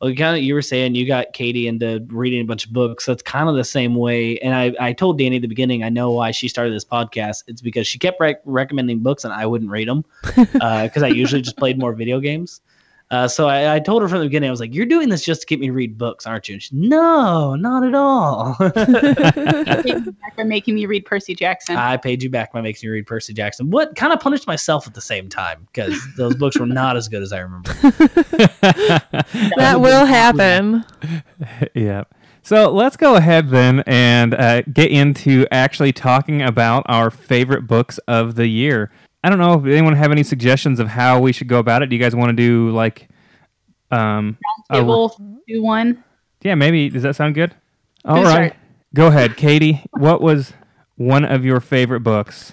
kind of you were saying you got Katie into reading a bunch of books. That's kind of the same way. And I, I told Dani at the beginning, I know why she started this podcast. It's because she kept rec- recommending books and I wouldn't read them because uh, I usually just played more video games. Uh, so I, I told her from the beginning, I was like, "You're doing this just to get me to read books, aren't you?" And she, "No, not at all." Back by making me read Percy Jackson. I paid you back by making you read Percy Jackson. What kind of punished myself at the same time because those books were not as good as I remember. That will happen. yeah. So let's go ahead then and uh, get into actually talking about our favorite books of the year. I don't know if anyone have any suggestions of how we should go about it. Do you guys want to do like, um, a- Table do one. yeah, maybe. Does that sound good? All Who's right, start? go ahead, Katie. What was one of your favorite books?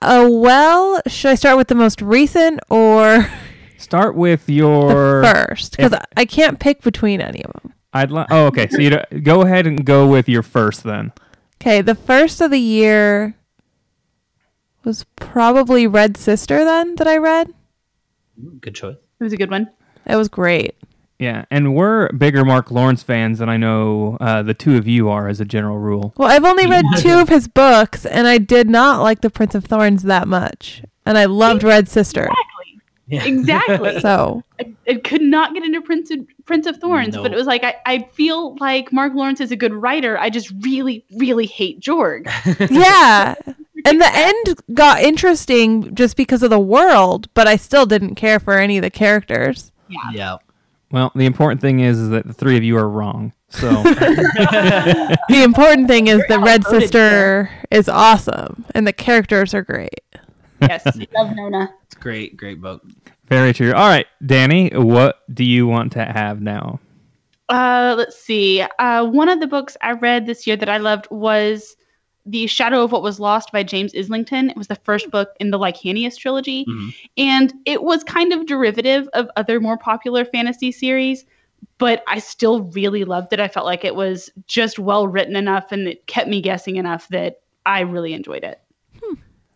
Uh, well, should I start with the most recent or Start with your. first? Because If- I can't pick between any of them. I'd li- oh, okay. So you go ahead and go with your first then. Okay, the first of the year was probably Red Sister then that I read. Good choice. It was a good one. It was great. Yeah, and we're bigger Mark Lawrence fans than I know uh, the two of you are, as a general rule. Well, I've only read two of his books, and I did not like The Prince of Thorns that much. And I loved Red Sister. Exactly. Yeah. Exactly. So I, I could not get into Prince of, Prince of Thorns, but it was like I, I feel like Mark Lawrence is a good writer. I just really, really hate Jorg. yeah. And the end got interesting just because of the world, but I still didn't care for any of the characters. yeah. Well, the important thing is, is that the three of you are wrong. So The important thing is the Red Sister is awesome and the characters are great. Yes, I love Nona. It's great, great book. very true. All right, Dani, what do you want to have now? Uh, let's see. Uh, one of the books I read this year that I loved was The Shadow of What Was Lost by James Islington. It was the first book in the Licanius trilogy, Mhm. and it was kind of derivative of other more popular fantasy series. But I still really loved it. I felt like it was just well written enough, and it kept me guessing enough that I really enjoyed it.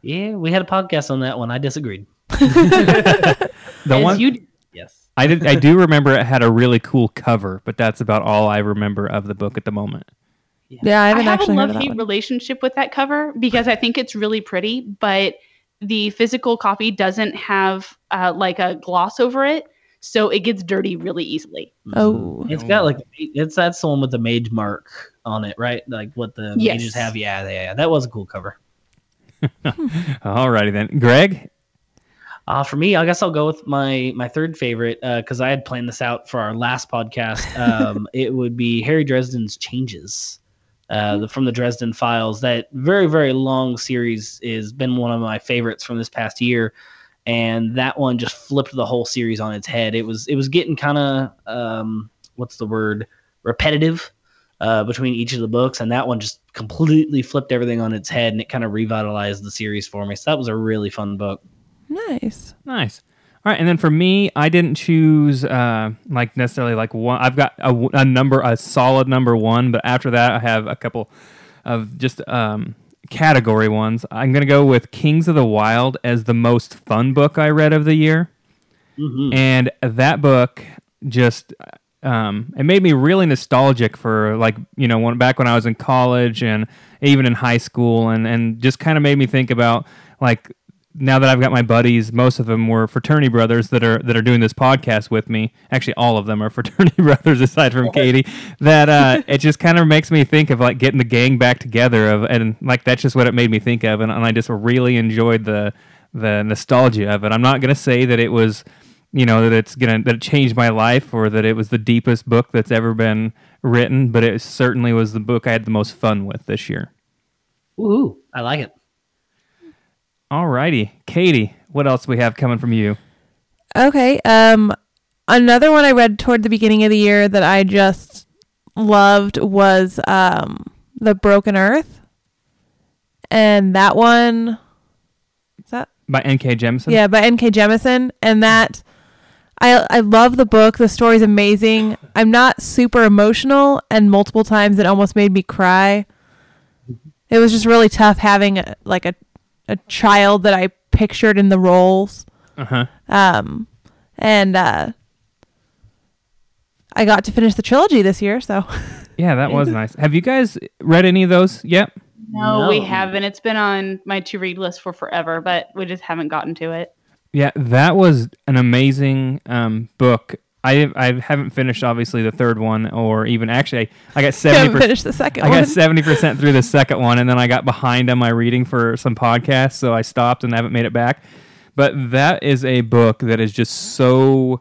Yeah, we had a podcast on that one. I disagreed. The As one you Yes. I did, I do remember it had a really cool cover, but that's about all I remember of the book at the moment. Yeah, I I haven't have a actually heard love hate relationship with that cover because I think it's really pretty, but the physical copy doesn't have uh, like a gloss over it, so it gets dirty really easily. Oh. It's got like it's that's the one with the mage mark on it, right? Like what the Yes. mages have. Yeah, yeah, yeah. That was a cool cover. Alrighty then, Greg. Uh, for me, I guess I'll go with my my third favorite because I had planned this out for our last podcast. Um, it would be Harry Dresden's Changes uh, the, from the Dresden Files. That very very long series has been one of my favorites from this past year, and that one just flipped the whole series on its head. It was it was getting kind of um, what's the word repetitive uh, between each of the books, and that one just completely flipped everything on its head, and it kind of revitalized the series for me. So that was a really fun book. Nice. Nice. All right, and then for me, I didn't choose uh, like necessarily like one. I've got a, a number, a solid number one, but after that, I have a couple of just um, category ones. I'm gonna go with Kings of the Wild as the most fun book I read of the year, Mhm. and that book just um, it made me really nostalgic for like you know when, back when I was in college and even in high school, and and just kind of made me think about like now that I've got my buddies, most of them were fraternity brothers that are that are doing this podcast with me. Actually, all of them are fraternity brothers aside from Katie. That uh, it just kind of makes me think of like getting the gang back together of, and like that's just what it made me think of, and, and I just really enjoyed the the nostalgia of it. I'm not gonna say that it was, you know, that it's gonna that it changed my life or that it was the deepest book that's ever been written, but it certainly was the book I had the most fun with this year. Ooh, I like it. All righty, Katie, what else we have coming from you? Okay. Um, another one I read toward the beginning of the year that I just loved was um, The Broken Earth. And that one, is that? By N.K. Jemisin. Yeah, by N.K. Jemisin. And that, I, I love the book. The story's amazing. I'm not super emotional, and multiple times it almost made me cry. It was just really tough having a, like a, a child that I pictured in the roles. Uh huh. Um, and uh, I got to finish the trilogy this year, so Yeah, that was nice. Have you guys read any of those yet? No, we haven't. It's been on my to read list for forever, but we just haven't gotten to it. Yeah, that was an amazing um, book. I I haven't finished obviously the third one, or even actually I, I got seventy haven't percent. finished the second I one. got seventy percent through the second one, and then I got behind on my reading for some podcasts, so I stopped and haven't made it back. But that is a book that is just so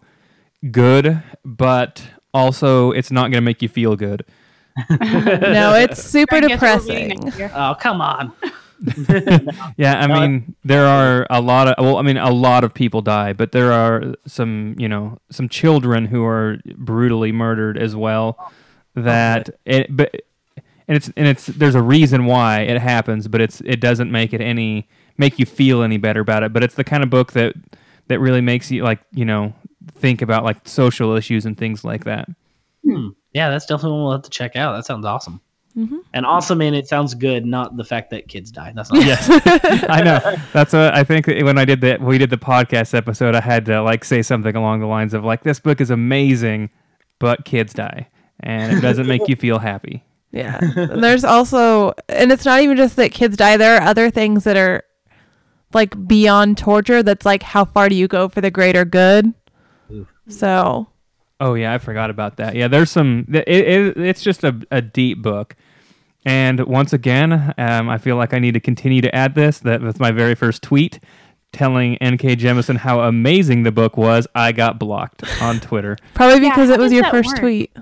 good, but also it's not going to make you feel good. no, it's super I guess we're reading depressing. Oh, come on. Yeah, I mean there are a lot of well, I mean a lot of people die, but there are some you know some children who are brutally murdered as well. That it, but and it's and it's there's a reason why it happens, but it's it doesn't make it any make you feel any better about it. But it's the kind of book that that really makes you like you know think about like social issues and things like that. Hmm. Yeah, that's definitely one we'll have to check out. That sounds awesome. Mhm. And awesome in it sounds good, not the fact that kids die. That's not Yes, I know. That's what I think. When I did that, we did the podcast episode. I had to like say something along the lines of like, "This book is amazing, but kids die, and it doesn't make you feel happy." Yeah. And there's also, and it's not even just that kids die. There are other things that are like beyond torture that's like how far do you go for the greater good so Oh yeah, I forgot about that. Yeah, there's some. It, it, it's just a, a deep book, and once again, um, I feel like I need to continue to add this. That was my very first tweet, telling N.K. Jemisin how amazing the book was. I got blocked on Twitter. probably because how it was your first work? tweet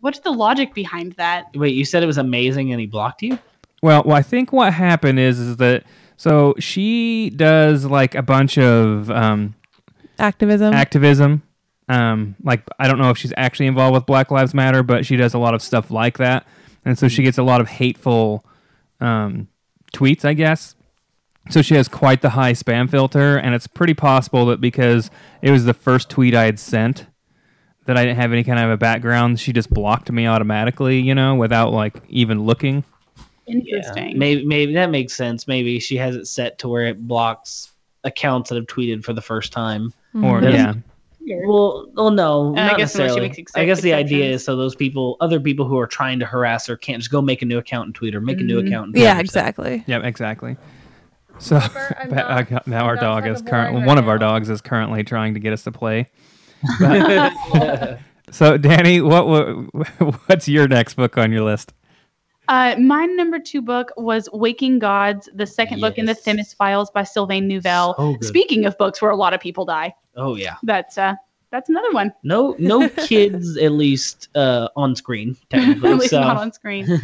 What's the logic behind that? Wait, you said it was amazing and he blocked you? Well, well, I think what happened is is that so she does like a bunch of um, activism activism. Um, like I don't know if she's actually involved with Black Lives Matter, but she does a lot of stuff like that, and so she gets a lot of hateful um, tweets, I guess. So she has quite the high spam filter, and it's pretty possible that because it was the first tweet I had sent, that I didn't have any kind of a background, she just blocked me automatically, you know, without like even looking. Interesting. Maybe maybe that makes sense. Maybe she has it set to where it blocks accounts that have tweeted for the first time. Or That's- yeah, Well, well, no, I not guess necessarily. makes ex- I guess the idea is so those people, other people who are trying to harass her, can't just go make a new account and tweet her, make a new Mhm. account. And yeah tweet her. exactly yeah, exactly. So not- I got- now our dog is boring currently right one of our dogs is currently trying to get us to play. So, Dani, what wa- what's your next book on your list? Uh, my number two book was Waking Gods, the second book in the Yes. Themis Files by Sylvain Neuvel. So. Speaking of books where a lot of people die, Oh yeah, that's uh, that's another one. no, no kids at least uh, on screen technically. At least so. not on screen.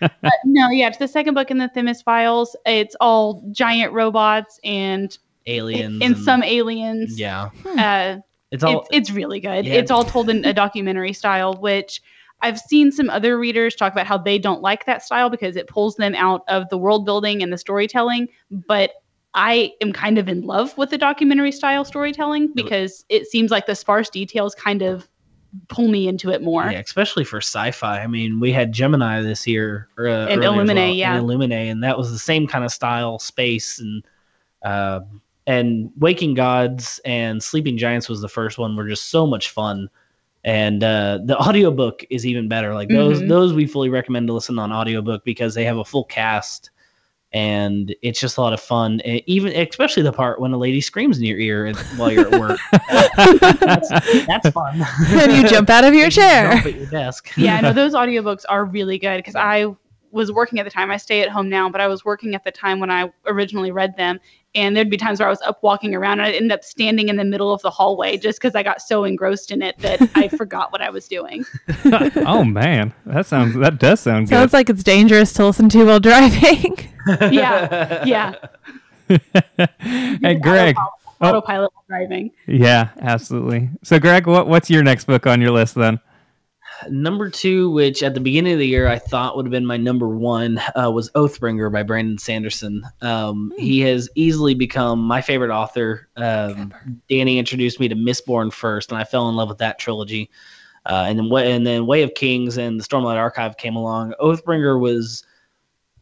Uh, no, yeah, it's the second book in the Themis Files. It's all giant robots and aliens and and- some aliens. Yeah, Uh, it's all. it's, it's really good. Yeah. It's all told in a documentary style, which I've seen some other readers talk about how they don't like that style because it pulls them out of the world building and the storytelling. But I am kind of in love with the documentary style storytelling because it seems like the sparse details kind of pull me into it more. Yeah, especially for sci-fi. I mean, we had Gemina this year, uh, And Illuminae, well, yeah. and Illuminae, and that was the same kind of style, space, and uh, and Waking Gods and Sleeping Giants was the first one. Were just so much fun, and uh, the audiobook is even better. Like those, Mhm. those we fully recommend to listen on audiobook because they have a full cast. And it's just a lot of fun, and even especially the part when a lady screams in your ear while you're at work. that's, that's fun. and you jump out of your chair Jump at your desk. yeah, no, those audiobooks are really good because I was working at the time. I stay at home now, but I was working at the time when I originally read them. And there'd be times where I was up walking around and I'd end up standing in the middle of the hallway just because I got so engrossed in it that I forgot what I was doing. oh man, that sounds that does sound good. sounds like it's dangerous to listen to while driving Yeah, yeah. hey, Greg. Oh, Autopilot while driving. yeah, absolutely. So, Greg, what what's your next book on your list then? Number two, which at the beginning of the year I thought would have been my number one, uh, was Oathbringer by Brandon Sanderson. Um, He has easily become my favorite author. Um, Dani introduced me to Mistborn first, and I fell in love with that trilogy. Uh, and then, and then Way of Kings and the Stormlight Archive came along. Oathbringer was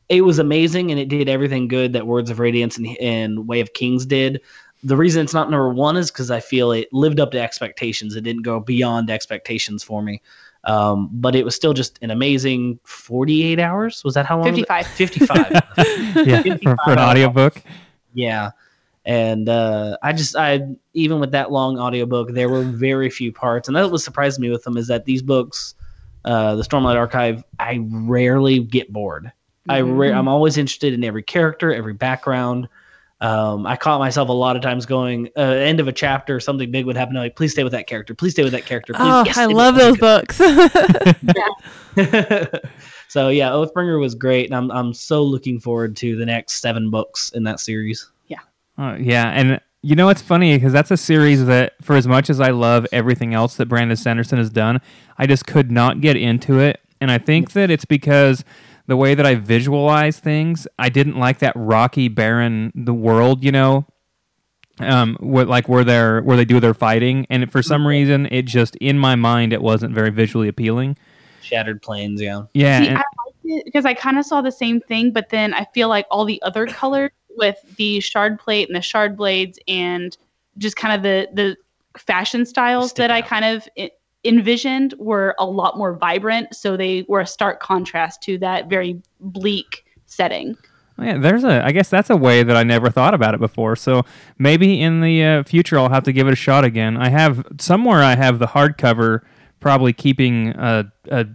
it was amazing, and it did everything good that Words of Radiance and, and Way of Kings did. The reason it's not number one is because I feel it lived up to expectations. It didn't go beyond expectations for me. Um, but it was still just an amazing 48 hours. Was that how long? was it? 55. 55. Yeah, for, for an audiobook. yeah. And uh, I just, I even with that long audiobook, there were very few parts. And that was surprised me with them is that these books, uh, the Stormlight Archive, I rarely get bored. I ra- I'm always interested in every character, every background. Um, I caught myself a lot of times going, uh, end of a chapter, something big would happen. I'm like, please stay with that character. Please stay with that character. Please, oh yes, i love that those books so yeah, Oathbringer was great, and I'm I'm so looking forward to the next seven books in that series. Uh, yeah, and you know what's funny because that's a series that, for as much as I love everything else that Brandon Sanderson has done, I just could not get into it, and I think that it's because the way that I visualize things, I didn't like that rocky, barren the world, you know, um, where, like where they're where they do their fighting, and for some reason, it just in my mind it wasn't very visually appealing. Shattered Plains, yeah. Yeah, See, and- I liked it because I kind of saw the same thing, but then I feel like all the other colors with the shard plate and the shard blades and just kind of the the fashion styles Stick that I kind of i- envisioned were a lot more vibrant. So they were a stark contrast to that very bleak setting. Yeah, there's a. I guess that's a way that I never thought about it before. So maybe in the uh, future I'll have to give it a shot again. I have somewhere I have the hardcover, probably keeping a, a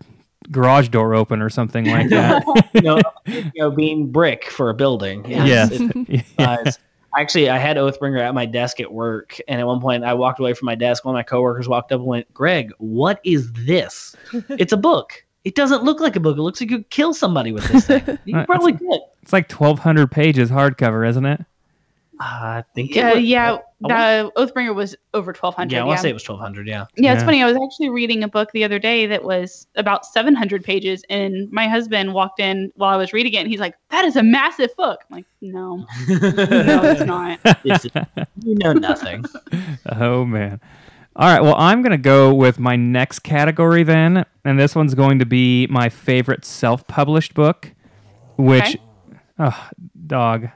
garage door open or something like that. you know, you know, being brick for a building. yeah. It's- size. Actually, I had Oathbringer at my desk at work, and at one point, I walked away from my desk. One of my coworkers walked up and went, "Greg, what is this? It's a book. It doesn't look like a book. It looks like you could kill somebody with this thing. You probably could." it's like 1,200 pages hardcover, isn't it? I think. Yeah, it was, yeah. I The Oathbringer was over twelve hundred. yeah, I Yeah, want to say it was twelve hundred. Yeah. Yeah, it's funny. I was actually reading a book the other day that was about 700 pages, and my husband walked in while I was reading it, and he's like, "That is a massive book." I'm like, "No, no, it's not." It's- you know nothing. Oh man. All right, well, I'm going to go with my next category then, and this one's going to be my favorite self-published book, which Okay. oh, dog.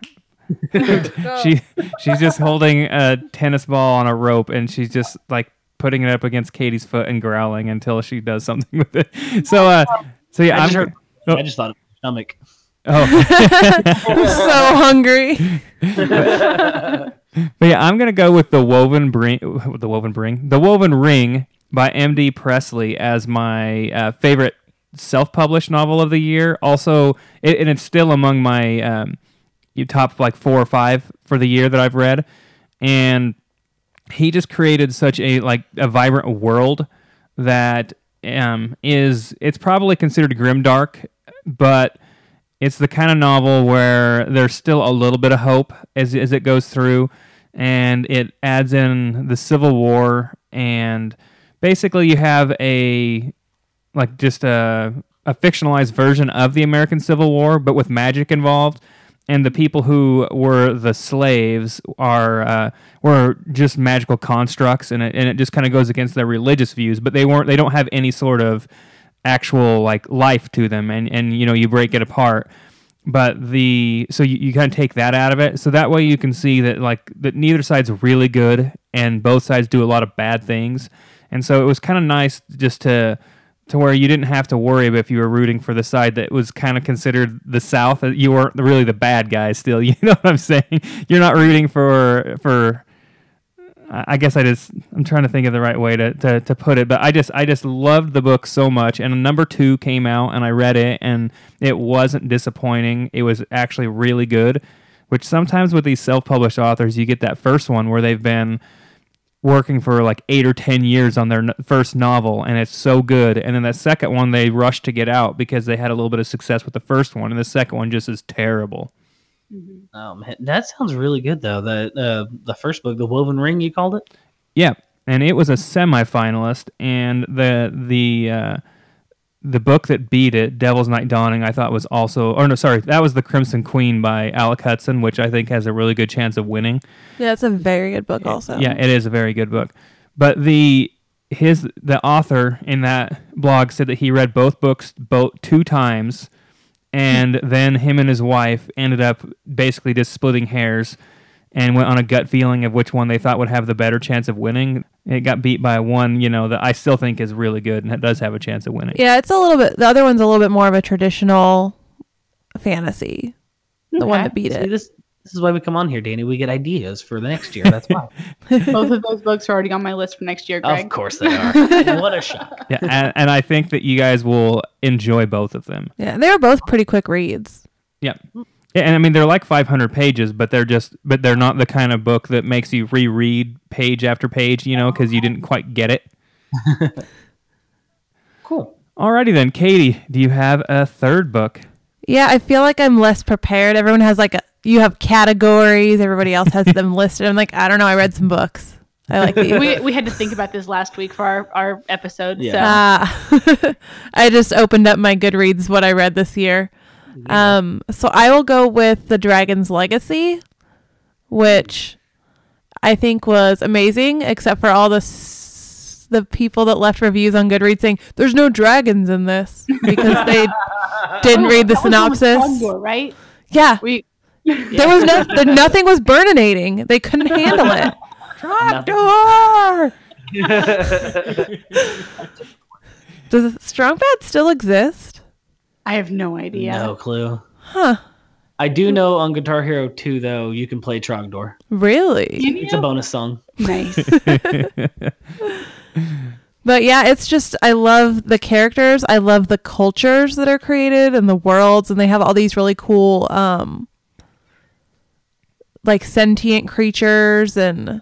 she she's just holding a tennis ball on a rope and she's just like putting it up against Katie's foot and growling until she does something with it. So uh so yeah, I I'm just, heard, oh. I just thought of stomach. oh I'm so hungry. But yeah, I'm gonna go with the woven bring, the woven bring, the woven ring by M.D. Presley as my uh, favorite self-published novel of the year. Also, it, and it's still among my um, you top like four or five for the year that I've read. And he just created such a like a vibrant world that um, is it's probably considered grimdark, but it's the kind of novel where there's still a little bit of hope as, as it goes through and it adds in the civil war and basically you have a like just a, a fictionalized version of the american civil war but with magic involved and the people who were the slaves are uh, were just magical constructs and it, and it just kind of goes against their religious views but they weren't they don't have any sort of actual like life to them and and you know you break it apart. But the so you, you kind of take that out of it. So that way you can see that like that neither side's really good and both sides do a lot of bad things. And so it was kind of nice just to to where you didn't have to worry if you were rooting for the side that was kind of considered the south uh, you weren't really the bad guys still you know what i'm saying you're not rooting for for I guess I just I'm trying to think of the right way to, to, to put it, but I just I just loved the book so much. And number two came out, and I read it, and it wasn't disappointing. It was actually really good. Which sometimes with these self-published authors, you get that first one where they've been working for like eight or ten years on their n- first novel, and it's so good. And then that second one, they rushed to get out because they had a little bit of success with the first one, and the second one just is terrible. Oh man, that sounds really good though. The uh, the first book, the Woven Ring, you called it. Yeah, and it was a semifinalist, and the the uh, the book that beat it, Devil's Night Dawning, I thought was also, or no, sorry, that was the Crimson Queen by Alec Hutson, which I think has a really good chance of winning. Yeah, it's a very good book. Also, Yeah, it is a very good book, but the his the author in that blog said that he read both books both two times, and then him and his wife ended up basically just splitting hairs and went on a gut feeling of which one they thought would have the better chance of winning. It got beat by one, you know, that I still think is really good and it does have a chance of winning. Yeah, it's a little bit. The other one's a little bit more of a traditional fantasy. The one that beat See, it. this this is why we come on here, Dani. We get ideas for the next year. That's why. Both of those books are already on my list for next year, Greg. of course they are. what a shock. Yeah, and, and I think that you guys will enjoy both of them. Yeah, they were both pretty quick reads. Yeah. Yeah, and I mean they're like 500 pages, but they're just but they're not the kind of book that makes you reread page after page, you know, because you didn't quite get it. Cool. Alrighty then, Katie, do you have a third book? Yeah, I feel like I'm less prepared. Everyone has like a, you have categories. Everybody else has them listed. I'm like, I don't know. I read some books. I like these. we, we had to think about this last week for our, our episode. Yeah. So Ah, I just opened up my Goodreads what I read this year. Um, so I will go with The Dragon's Legacy, which I think was amazing, except for all the s- the people that left reviews on Goodreads saying there's no dragons in this because they didn't read the That was on synopsis. Gondor, right? Yeah, We there was no, there, nothing was burninating. They couldn't handle it. Does Strong Bad still exist? I have no idea. No clue. Huh. I do know on Guitar Hero 2 though, you can play Trogdor. Really? It's a bonus song. nice. But yeah, it's just I love the characters. I love the cultures that are created and the worlds and they have all these really cool um like sentient creatures and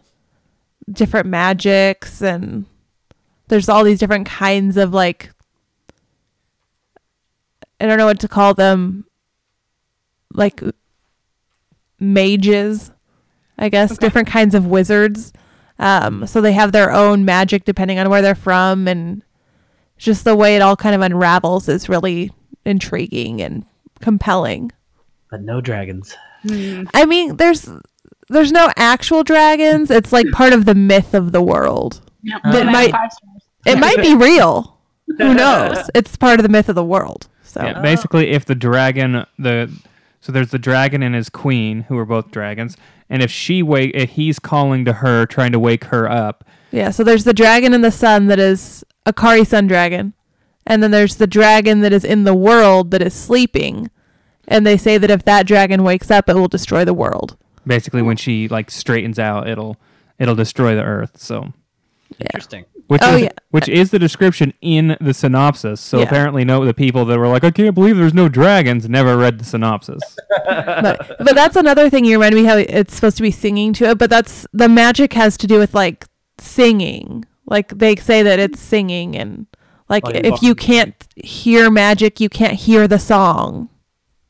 different magics and there's all these different kinds of like I don't know what to call them like mages, I guess, different kinds of wizards. Um, so they have their own magic depending on where they're from, and just the way it all kind of unravels is really intriguing and compelling. But no dragons. I mean, there's there's no actual dragons. It's like part of the myth of the world. Yep. That And might- have five stars. It might be real. Who knows? It's part of the myth of the world. So Yeah, oh. basically, if the dragon, the so there's the dragon and his queen, who are both dragons, and if she wake, if he's calling to her, trying to wake her up, Yeah, so there's the dragon in the sun that is Akari Sun Dragon. And then there's the dragon that is in the world that is sleeping. And they say that if that dragon wakes up, it will destroy the world. basically when she like straightens out, it'll it'll destroy the earth. So Interesting. Which Oh, is yeah. which is the description in the synopsis. So Yeah. apparently, no, the people that were like, I can't believe there's no dragons, never read the synopsis. But but that's another thing you remind me how it's supposed to be singing to it, but that's the magic has to do with like singing. Like they say that it's singing and like Like if you can't hear magic, you can't hear the song.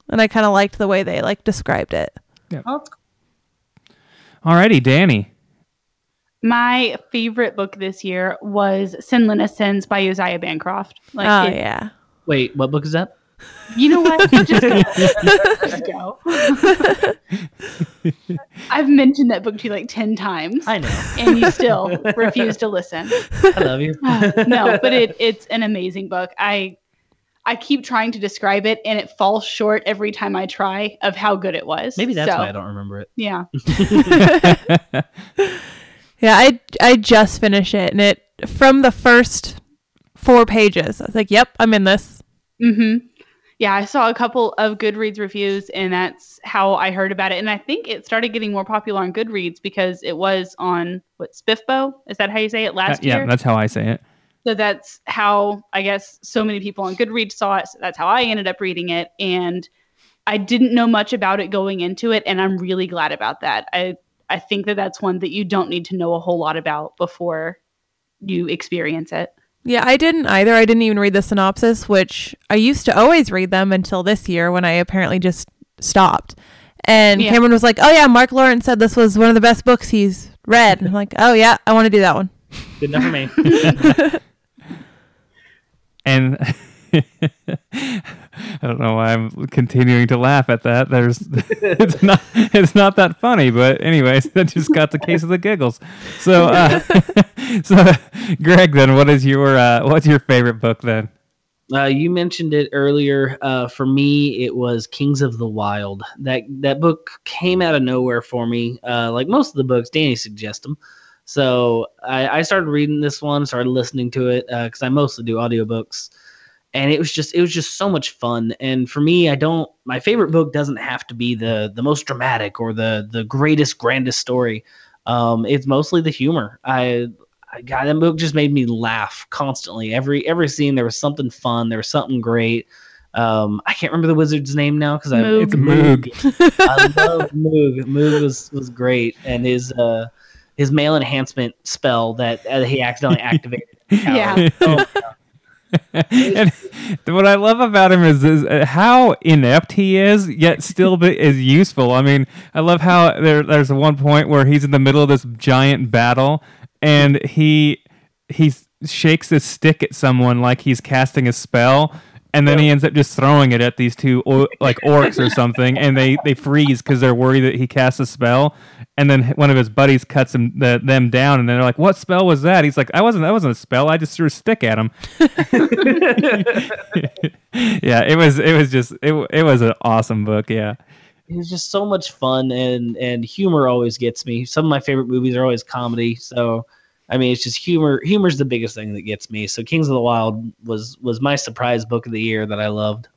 And I kind of liked the way they like described it. Yeah. Alrighty, Dani. My favorite book this year was Senlin Ascends by Josiah Bancroft. Like, oh it- yeah. Wait, what book is that? You know what? Just, just go. I've mentioned that book to you like 10 times, I know. and you still refuse to listen. I love you. no, but it, it's an amazing book. I I keep trying to describe it, and it falls short every time I try of how good it was. Maybe that's So, why I don't remember it. Yeah. Yeah, I I just finished it and it from the first four pages. I was like, "Yep, I'm in this." Mm-hmm. Yeah, I saw a couple of Goodreads reviews, and that's how I heard about it. And I think it started getting more popular on Goodreads because it was on what SPFBO? Is that how you say it? Uh, Last yeah, year. Yeah, that's how I say it. So that's how I guess so many people on Goodreads saw it. So that's how I ended up reading it. And I didn't know much about it going into it. And I'm really glad about that. I, I think that that's one that you don't need to know a whole lot about before you experience it. Yeah, I didn't either. I didn't even read the synopsis, which I used to always read them until this year when I apparently just stopped. And Yeah. Cameron was like, "Oh yeah, Mark Lawrence said this was one of the best books he's read." And I'm like, "Oh yeah, I want to do that one." Good enough for me. And I don't know why I'm continuing to laugh at that. There's it's not it's not that funny, but anyways, that just got the case of the giggles. So uh, so Greg, then what is your uh, what's your favorite book then? Uh, you mentioned it earlier. Uh, for me, it was Kings of the Wild. That that book came out of nowhere for me. Uh, like most of the books, Dani suggests them. So I, I started reading this one, started listening to it because I mostly do audiobooks, and it was just it was just so much fun. And for me, I don't my favorite book doesn't have to be the the most dramatic or the the greatest grandest story. Um, it's mostly the humor. I I- God, that book just made me laugh constantly. Every every scene there was something fun. There was something great. Um, I can't remember the wizard's name now because I Moog. It's Moog. I love Moog. Moog was was great, and his uh his male enhancement spell that uh, he accidentally activated. Yeah. Oh, and what I love about him is, is uh, how inept he is, yet still is useful. I mean, I love how there, there's one point where he's in the middle of this giant battle, and he he shakes his stick at someone like he's casting a spell. And then he ends up just throwing it at these two o- like orcs or something, and they, they freeze because they're worried that he casts a spell. And then one of his buddies cuts him the, them down, and they're like, "What spell was that?" He's like, "I wasn't. That wasn't a spell. I just threw a stick at him." yeah, it was. It was just. It, it was an awesome book. Yeah. it was just so much fun, and and humor always gets me. Some of my favorite movies are always comedy, so I mean, it's just humor. Humor's the biggest thing that gets me. So Kings of the Wild was was my surprise book of the year that I loved.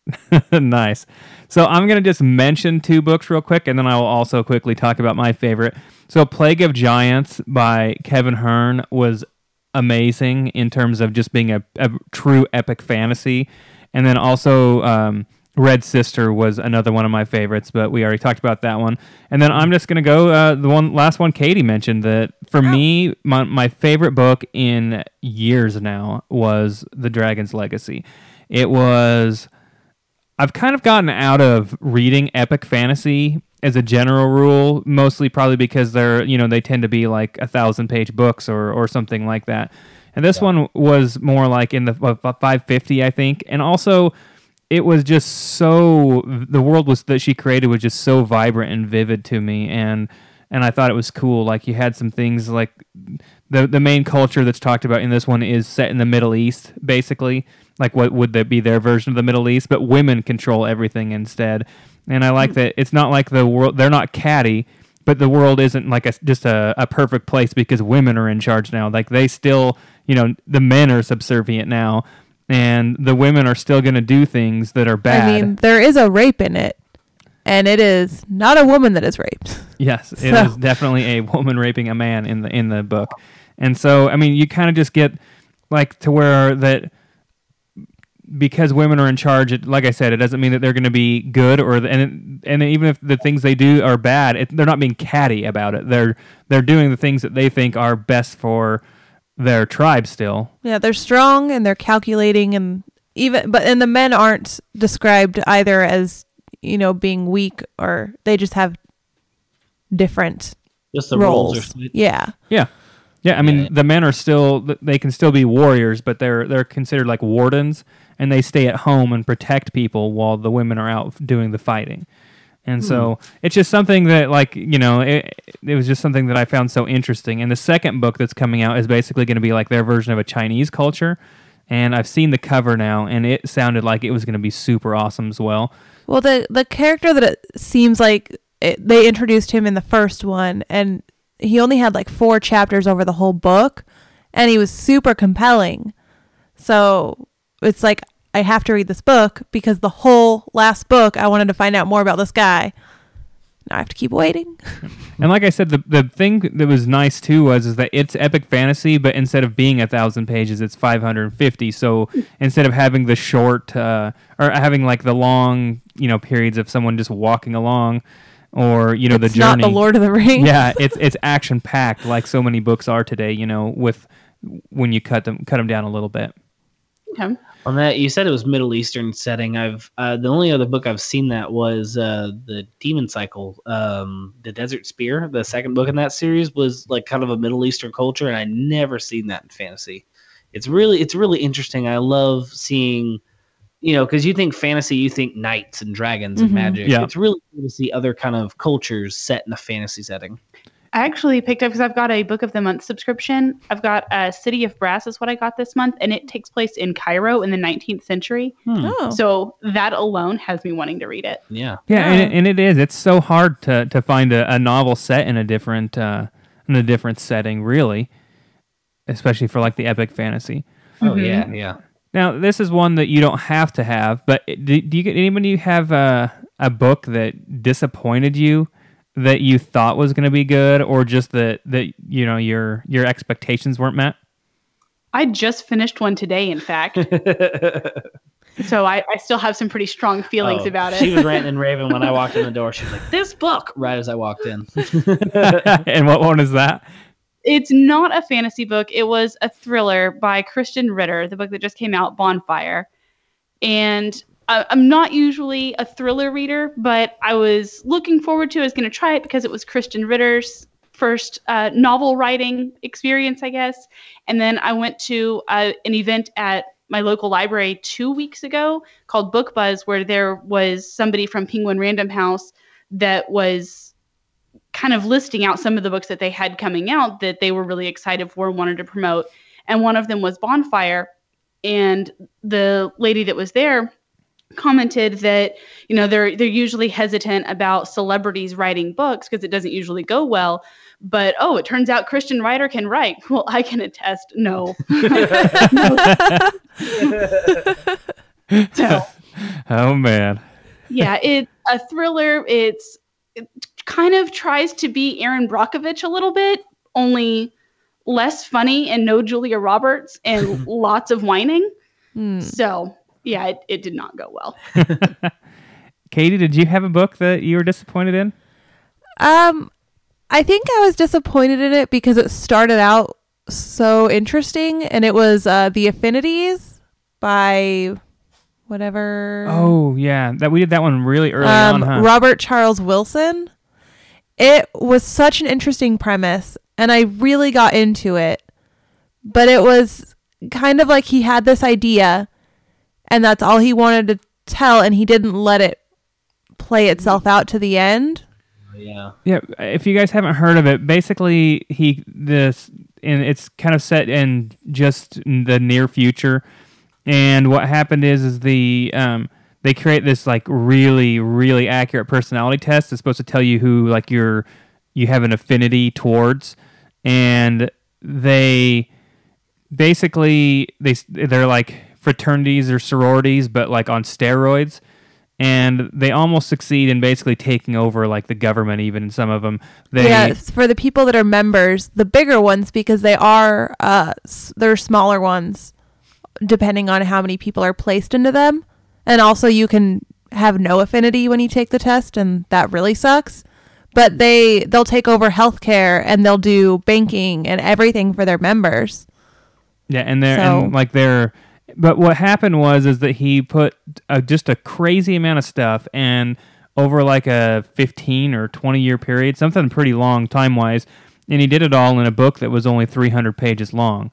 nice. So I'm going to just mention two books real quick, and then I will also quickly talk about my favorite. So Plague of Giants by Kevin Hearne was amazing in terms of just being a, a true epic fantasy. And then also um, Red Sister was another one of my favorites, but we already talked about that one. And then I'm just going to go uh, the one last one Katie mentioned that for me, my, my favorite book in years now was The Dragon's Legacy. It was I've kind of gotten out of reading epic fantasy as a general rule, mostly probably because they're you know they tend to be like a thousand page books or or something like that. And this one was more like in the uh, 550, I think, and also it was just so the world was that she created was just so vibrant and vivid to me. And and I thought it was cool. Like you had some things like the the main culture that's talked about in this one is set in the Middle East basically. Like what would that be their version of the Middle East? But women control everything instead. And I like mm. that it's not like the world they're not catty but the world isn't like a, just a, a perfect place because women are in charge now. Like they still you know the men are subservient now and the women are still going to do things that are bad. I mean, there is a rape in it, and it is not a woman that is raped. yes, it So- is definitely a woman raping a man in the in the book. And so, I mean, you kind of just get like to where that because women are in charge, it, like I said, it doesn't mean that they're going to be good or and and even if the things they do are bad, it, they're not being catty about it. They're they're doing the things that they think are best for their tribe still. Yeah, they're strong and they're calculating, and even but and the men aren't described either as you know being weak or they just have different Just the roles. roles. are. Yeah, Yeah. Yeah, I mean Yeah. the men are still they can still be warriors, but they're they're considered like wardens and they stay at home and protect people while the women are out doing the fighting. And hmm. so it's just something that like, you know, it, it was just something that I found so interesting. And the second book that's coming out is basically going to be like their version of a Chinese culture. And I've seen the cover now and it sounded like it was going to be super awesome as well. Well, the the character that it seems like it, they introduced him in the first one, and he only had like four chapters over the whole book, and he was super compelling. So it's like I have to read this book because the whole last book I wanted to find out more about this guy. Now I have to keep waiting. And like I said, the the thing that was nice too was is that it's epic fantasy, but instead of being a thousand pages, it's five hundred and fifty. So instead of having the short uh, or having like the long, you know, periods of someone just walking along, or you know it's the not journey. the Lord of the Rings. yeah, it's it's action packed like so many books are today. You know, with when you cut them cut them down a little bit. Okay. On that, you said it was Middle Eastern setting. I've uh, the only other book I've seen that was uh, the Demon Cycle, um, the Desert Spear. The second book in that series was like kind of a Middle Eastern culture, and I never seen that in fantasy. It's really it's really interesting. I love seeing, you know, because you think fantasy, you think knights and dragons and Mhm. magic. Yeah. It's really cool to see other kind of cultures set in a fantasy setting. I actually picked up because I've got a book of the month subscription. I've got uh, City of Brass is what I got this month, and it takes place in Cairo in the 19th century. Hmm. Oh. So that alone has me wanting to read it. Yeah. Yeah, Yeah. And, and it is. It's so hard to, to find a, a novel set in a different uh, in a different setting, really, especially for like the epic fantasy. Oh Mhm. yeah, yeah. Now, this is one that you don't have to have, but do, do you get anybody have a, a book that disappointed you that you thought was going to be good, or just that that you know your your expectations weren't met? I just finished one today, in fact. so I, I still have some pretty strong feelings Oh, about it She was ranting and raving when I walked in the door. She was like, "This book!" Right as I walked in. and what one is that? It's not a fantasy book. It was a thriller by Krysten Ritter, the book that just came out, Bonfire. And I, I'm not usually a thriller reader, but I was looking forward to. I was going to try it because it was Krysten Ritter's first uh, novel writing experience, I guess. And then I went to uh, an event at my local library two weeks ago called Book Buzz, where there was somebody from Penguin Random House that was kind of listing out some of the books that they had coming out that they were really excited for and wanted to promote. And one of them was Bonfire. And the lady that was there commented that you know they're they're usually hesitant about celebrities writing books because it doesn't usually go well but oh it turns out Krysten Ritter can write well i can attest no so Oh man. yeah, it's a thriller. It's it kind of tries to be Erin Brockovich a little bit, only less funny and no Julia Roberts and lots of whining. Hmm. So yeah, it, it did not go well. Katie, did you have a book that you were disappointed in? Um, I think I was disappointed in it because it started out so interesting, and it was uh, the Affinities by whatever. Oh yeah, that we did that one really early um, on, huh? Robert Charles Wilson. It was such an interesting premise, and I really got into it. But it was kind of like he had this idea, and that's all he wanted to tell, and he didn't let it play itself out to the end. Yeah. Yeah, if you guys haven't heard of it, basically he this and it's kind of set in just in the near future. And what happened is is the um they create this like really really accurate personality test that's supposed to tell you who like you're you have an affinity towards and they basically they they're like fraternities or sororities but like on steroids and they almost succeed in basically taking over like the government even in some of them they yeah, for the people that are members, the bigger ones because they are uh they're smaller ones depending on how many people are placed into them. And also you can have no affinity when you take the test and that really sucks. But they they'll take over healthcare and they'll do banking and everything for their members. Yeah, and they're So- and like they're. But what happened was is that he put uh, just a crazy amount of stuff, and over like a fifteen or twenty year period, something pretty long time wise, and he did it all in a book that was only three hundred pages long,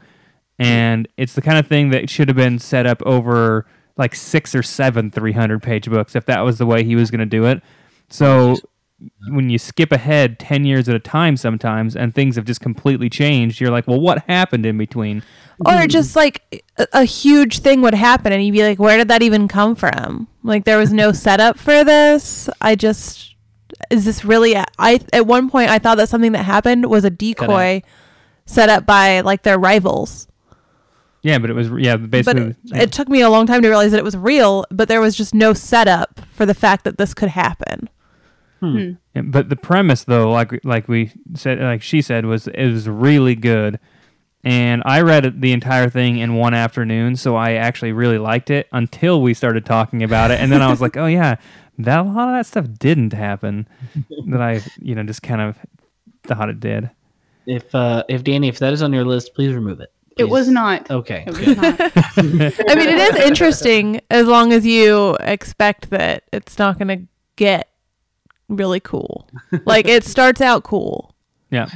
and it's the kind of thing that should have been set up over like six or seven three hundred page books if that was the way he was going to do it. So when you skip ahead 10 years at a time sometimes and things have just completely changed you're like well what happened in between Or just like a, a huge thing would happen and you'd be like, where did that even come from? Like there was no setup for this. I just is this really a- I at one point I thought that something that happened was a decoy set up by like their rivals. Yeah, but it was yeah But basically. it, it took me a long time to realize that it was real, but there was just no setup for the fact that this could happen. Yeah, but the premise though, like like we said, like she said, was it was really good, and I read the entire thing in one afternoon, so I actually really liked it until we started talking about it, and then I was like, oh yeah, that a lot of that stuff didn't happen that I you know just kind of thought it did. If uh, if Dani, if that is on your list, please remove it. It was not. Okay. It was not. I mean, it is interesting as long as you expect that it's not going to get really cool. Like it starts out cool. Yeah,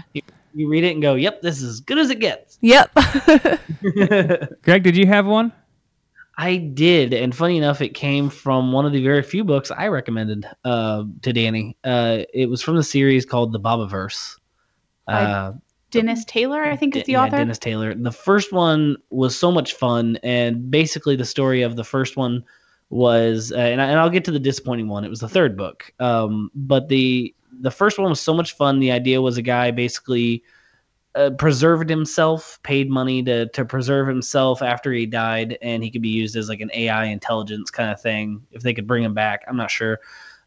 You read it and go, "Yep, this is as good as it gets." Yep. Greg, did you have one? I did, and funny enough, it came from one of the very few books I recommended uh, to Dani. Uh, it was from the series called The Bobiverse. Uh, Dennis Taylor, I think is the yeah, author. Dennis Taylor. The first one was so much fun, and basically the story of the first one was, uh, and, I, and I'll get to the disappointing one. It was the third book, um, but the the first one was so much fun. The idea was a guy basically uh, preserved himself, paid money to to preserve himself after he died, and he could be used as like an AI intelligence kind of thing if they could bring him back. I'm not sure.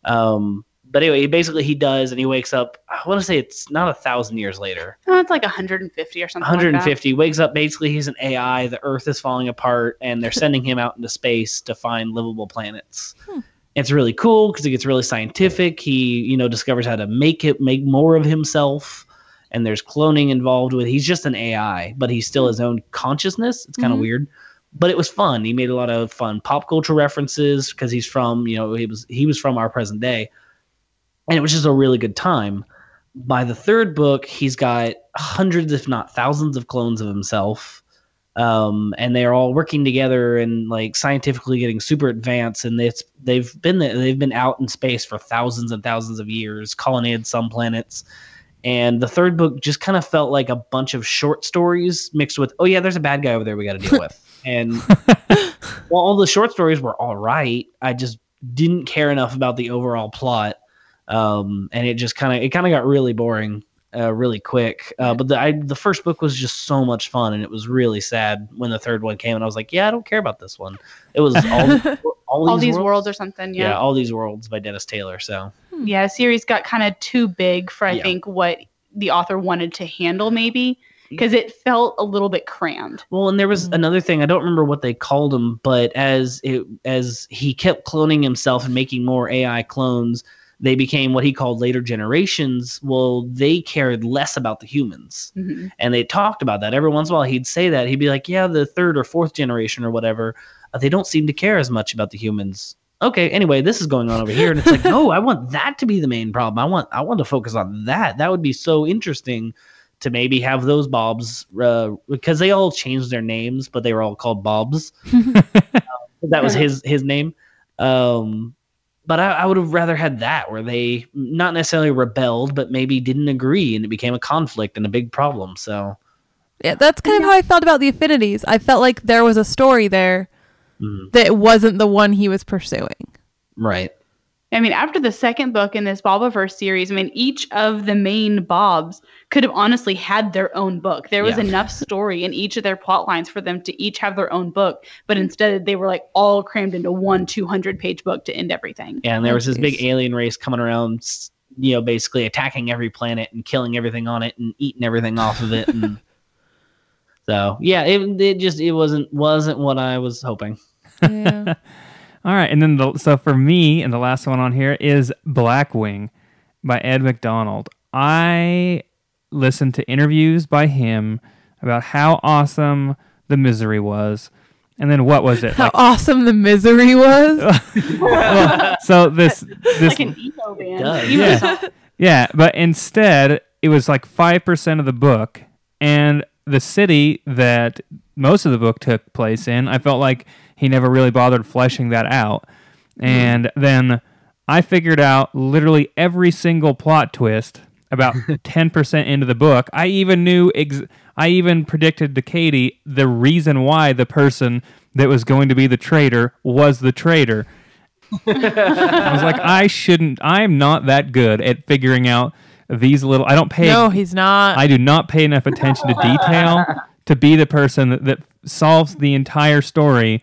Um, but anyway, basically he does, and he wakes up. I want to say it's not a thousand years later. Oh, it's like 150 or something. like that. 150 wakes up basically he's an ai the earth is falling apart and they're sending him out into space to find livable planets it's really cool because it gets really scientific he you know discovers how to make it make more of himself and there's cloning involved with he's just an ai but he's still his own consciousness it's kind of Mhm. weird but it was fun he made a lot of fun pop culture references because he's from you know he was he was from our present day and it was just a really good time by the third book, he's got hundreds, if not thousands, of clones of himself. Um, and they're all working together and like scientifically getting super advanced. And it's they've been they've been out in space for thousands and thousands of years, colonized some planets. And the third book just kind of felt like a bunch of short stories mixed with, oh yeah, there's a bad guy over there we got to deal with. And while all the short stories were all right, I just didn't care enough about the overall plot um, and it just kind of it kind of got really boring. uh, really quick. Uh, but the I, the first book was just so much fun, and it was really sad when the third one came. And I was like, yeah, I don't care about this one. It was all all, All these worlds or something. yeah. Yeah. all these worlds by Dennis Taylor. So Yeah. the series got kind of too big for I Yeah. think what the author wanted to handle, maybe because it felt a little bit crammed. Well, and there was Mhm. another thing. I don't remember what they called him, but as it as he kept cloning himself and making more AI clones, they became what he called later generations. Well, they cared less about the humans, Mhm. and they talked about that every once in a while. He'd say that he'd be like, "Yeah, the third or fourth generation or whatever, uh, they don't seem to care as much about the humans." Okay, anyway, this is going on over here, and it's like, no, I want that to be the main problem. I want I want to focus on that. That would be so interesting to maybe have those Bobs uh, because they all changed their names, but they were all called Bobs. Um, that was his his name. Um, but I, I would have rather had that where they not necessarily rebelled, but maybe didn't agree, and it became a conflict and a big problem. So Yeah, that's kind of how I felt about the affinities. I felt like there was a story there Mhm. that wasn't the one he was pursuing. right, I mean, after the second book in this Bobiverse series, I mean, each of the main Bobs could have honestly had their own book. There was Yeah. enough story in each of their plot lines for them to each have their own book, but instead they were like all crammed into one 200 page book to end everything. yeah, and there Oh, was this big alien race coming around, you know, basically attacking every planet and killing everything on it and eating everything off of it, and so yeah, it it just it wasn't wasn't what I was hoping. Yeah. All right, and then the, so for me, and the last one on here is Blackwing by Ed McDonald. I listened to interviews by him about how awesome the misery was, and then what was it? How Like, awesome the misery was. well, so this this Like an emo band. yeah. Yeah, but instead, it was like 5% of the book. And the city that most of the book took place in, I felt like he never really bothered fleshing that out. Hmm. And then I figured out literally every single plot twist about 10% into the book. I even knew, ex- I even predicted to Katie the reason why the person that was going to be the traitor was the traitor. I was like, I shouldn't. I'm not that good at figuring out these little. I don't pay. no, he's not. I do not pay enough attention to detail to be the person that, that solves the entire story.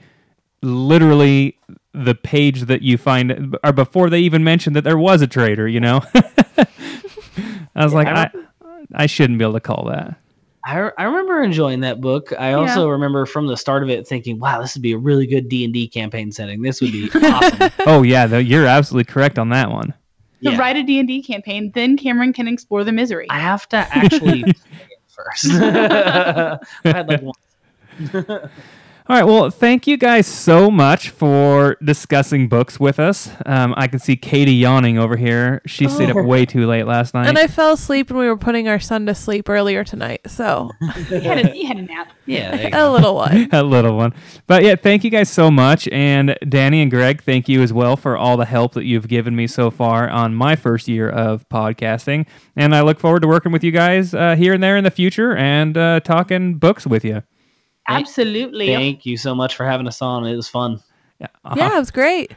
Literally, the page that you find, or before they even mentioned that there was a traitor. You know, I was like, I I, I shouldn't be able to call that. I, I remember enjoying that book. I also remember from the start of it thinking, "Wow, this would be a really good D and D campaign setting. This would be awesome." Oh yeah, though you're absolutely correct on that one. To Yeah. write a D&D campaign, then Cameron can explore the misery. I have to actually play it first. I had like one. All right. Well, thank you guys so much for discussing books with us. Um, I can see Katie yawning over here. She stayed up way too late last night. and I fell asleep when we were putting our son to sleep earlier tonight. So he, had a, he had a nap. Yeah, a little one. a little one. But yeah, thank you guys so much. And Dani and Greg, thank you as well for all the help that you've given me so far on my first year of podcasting. And I look forward to working with you guys uh, here and there in the future and uh, talking books with you. Absolutely. Thank you so much for having us on. It was fun. Yeah. Yeah, it was great.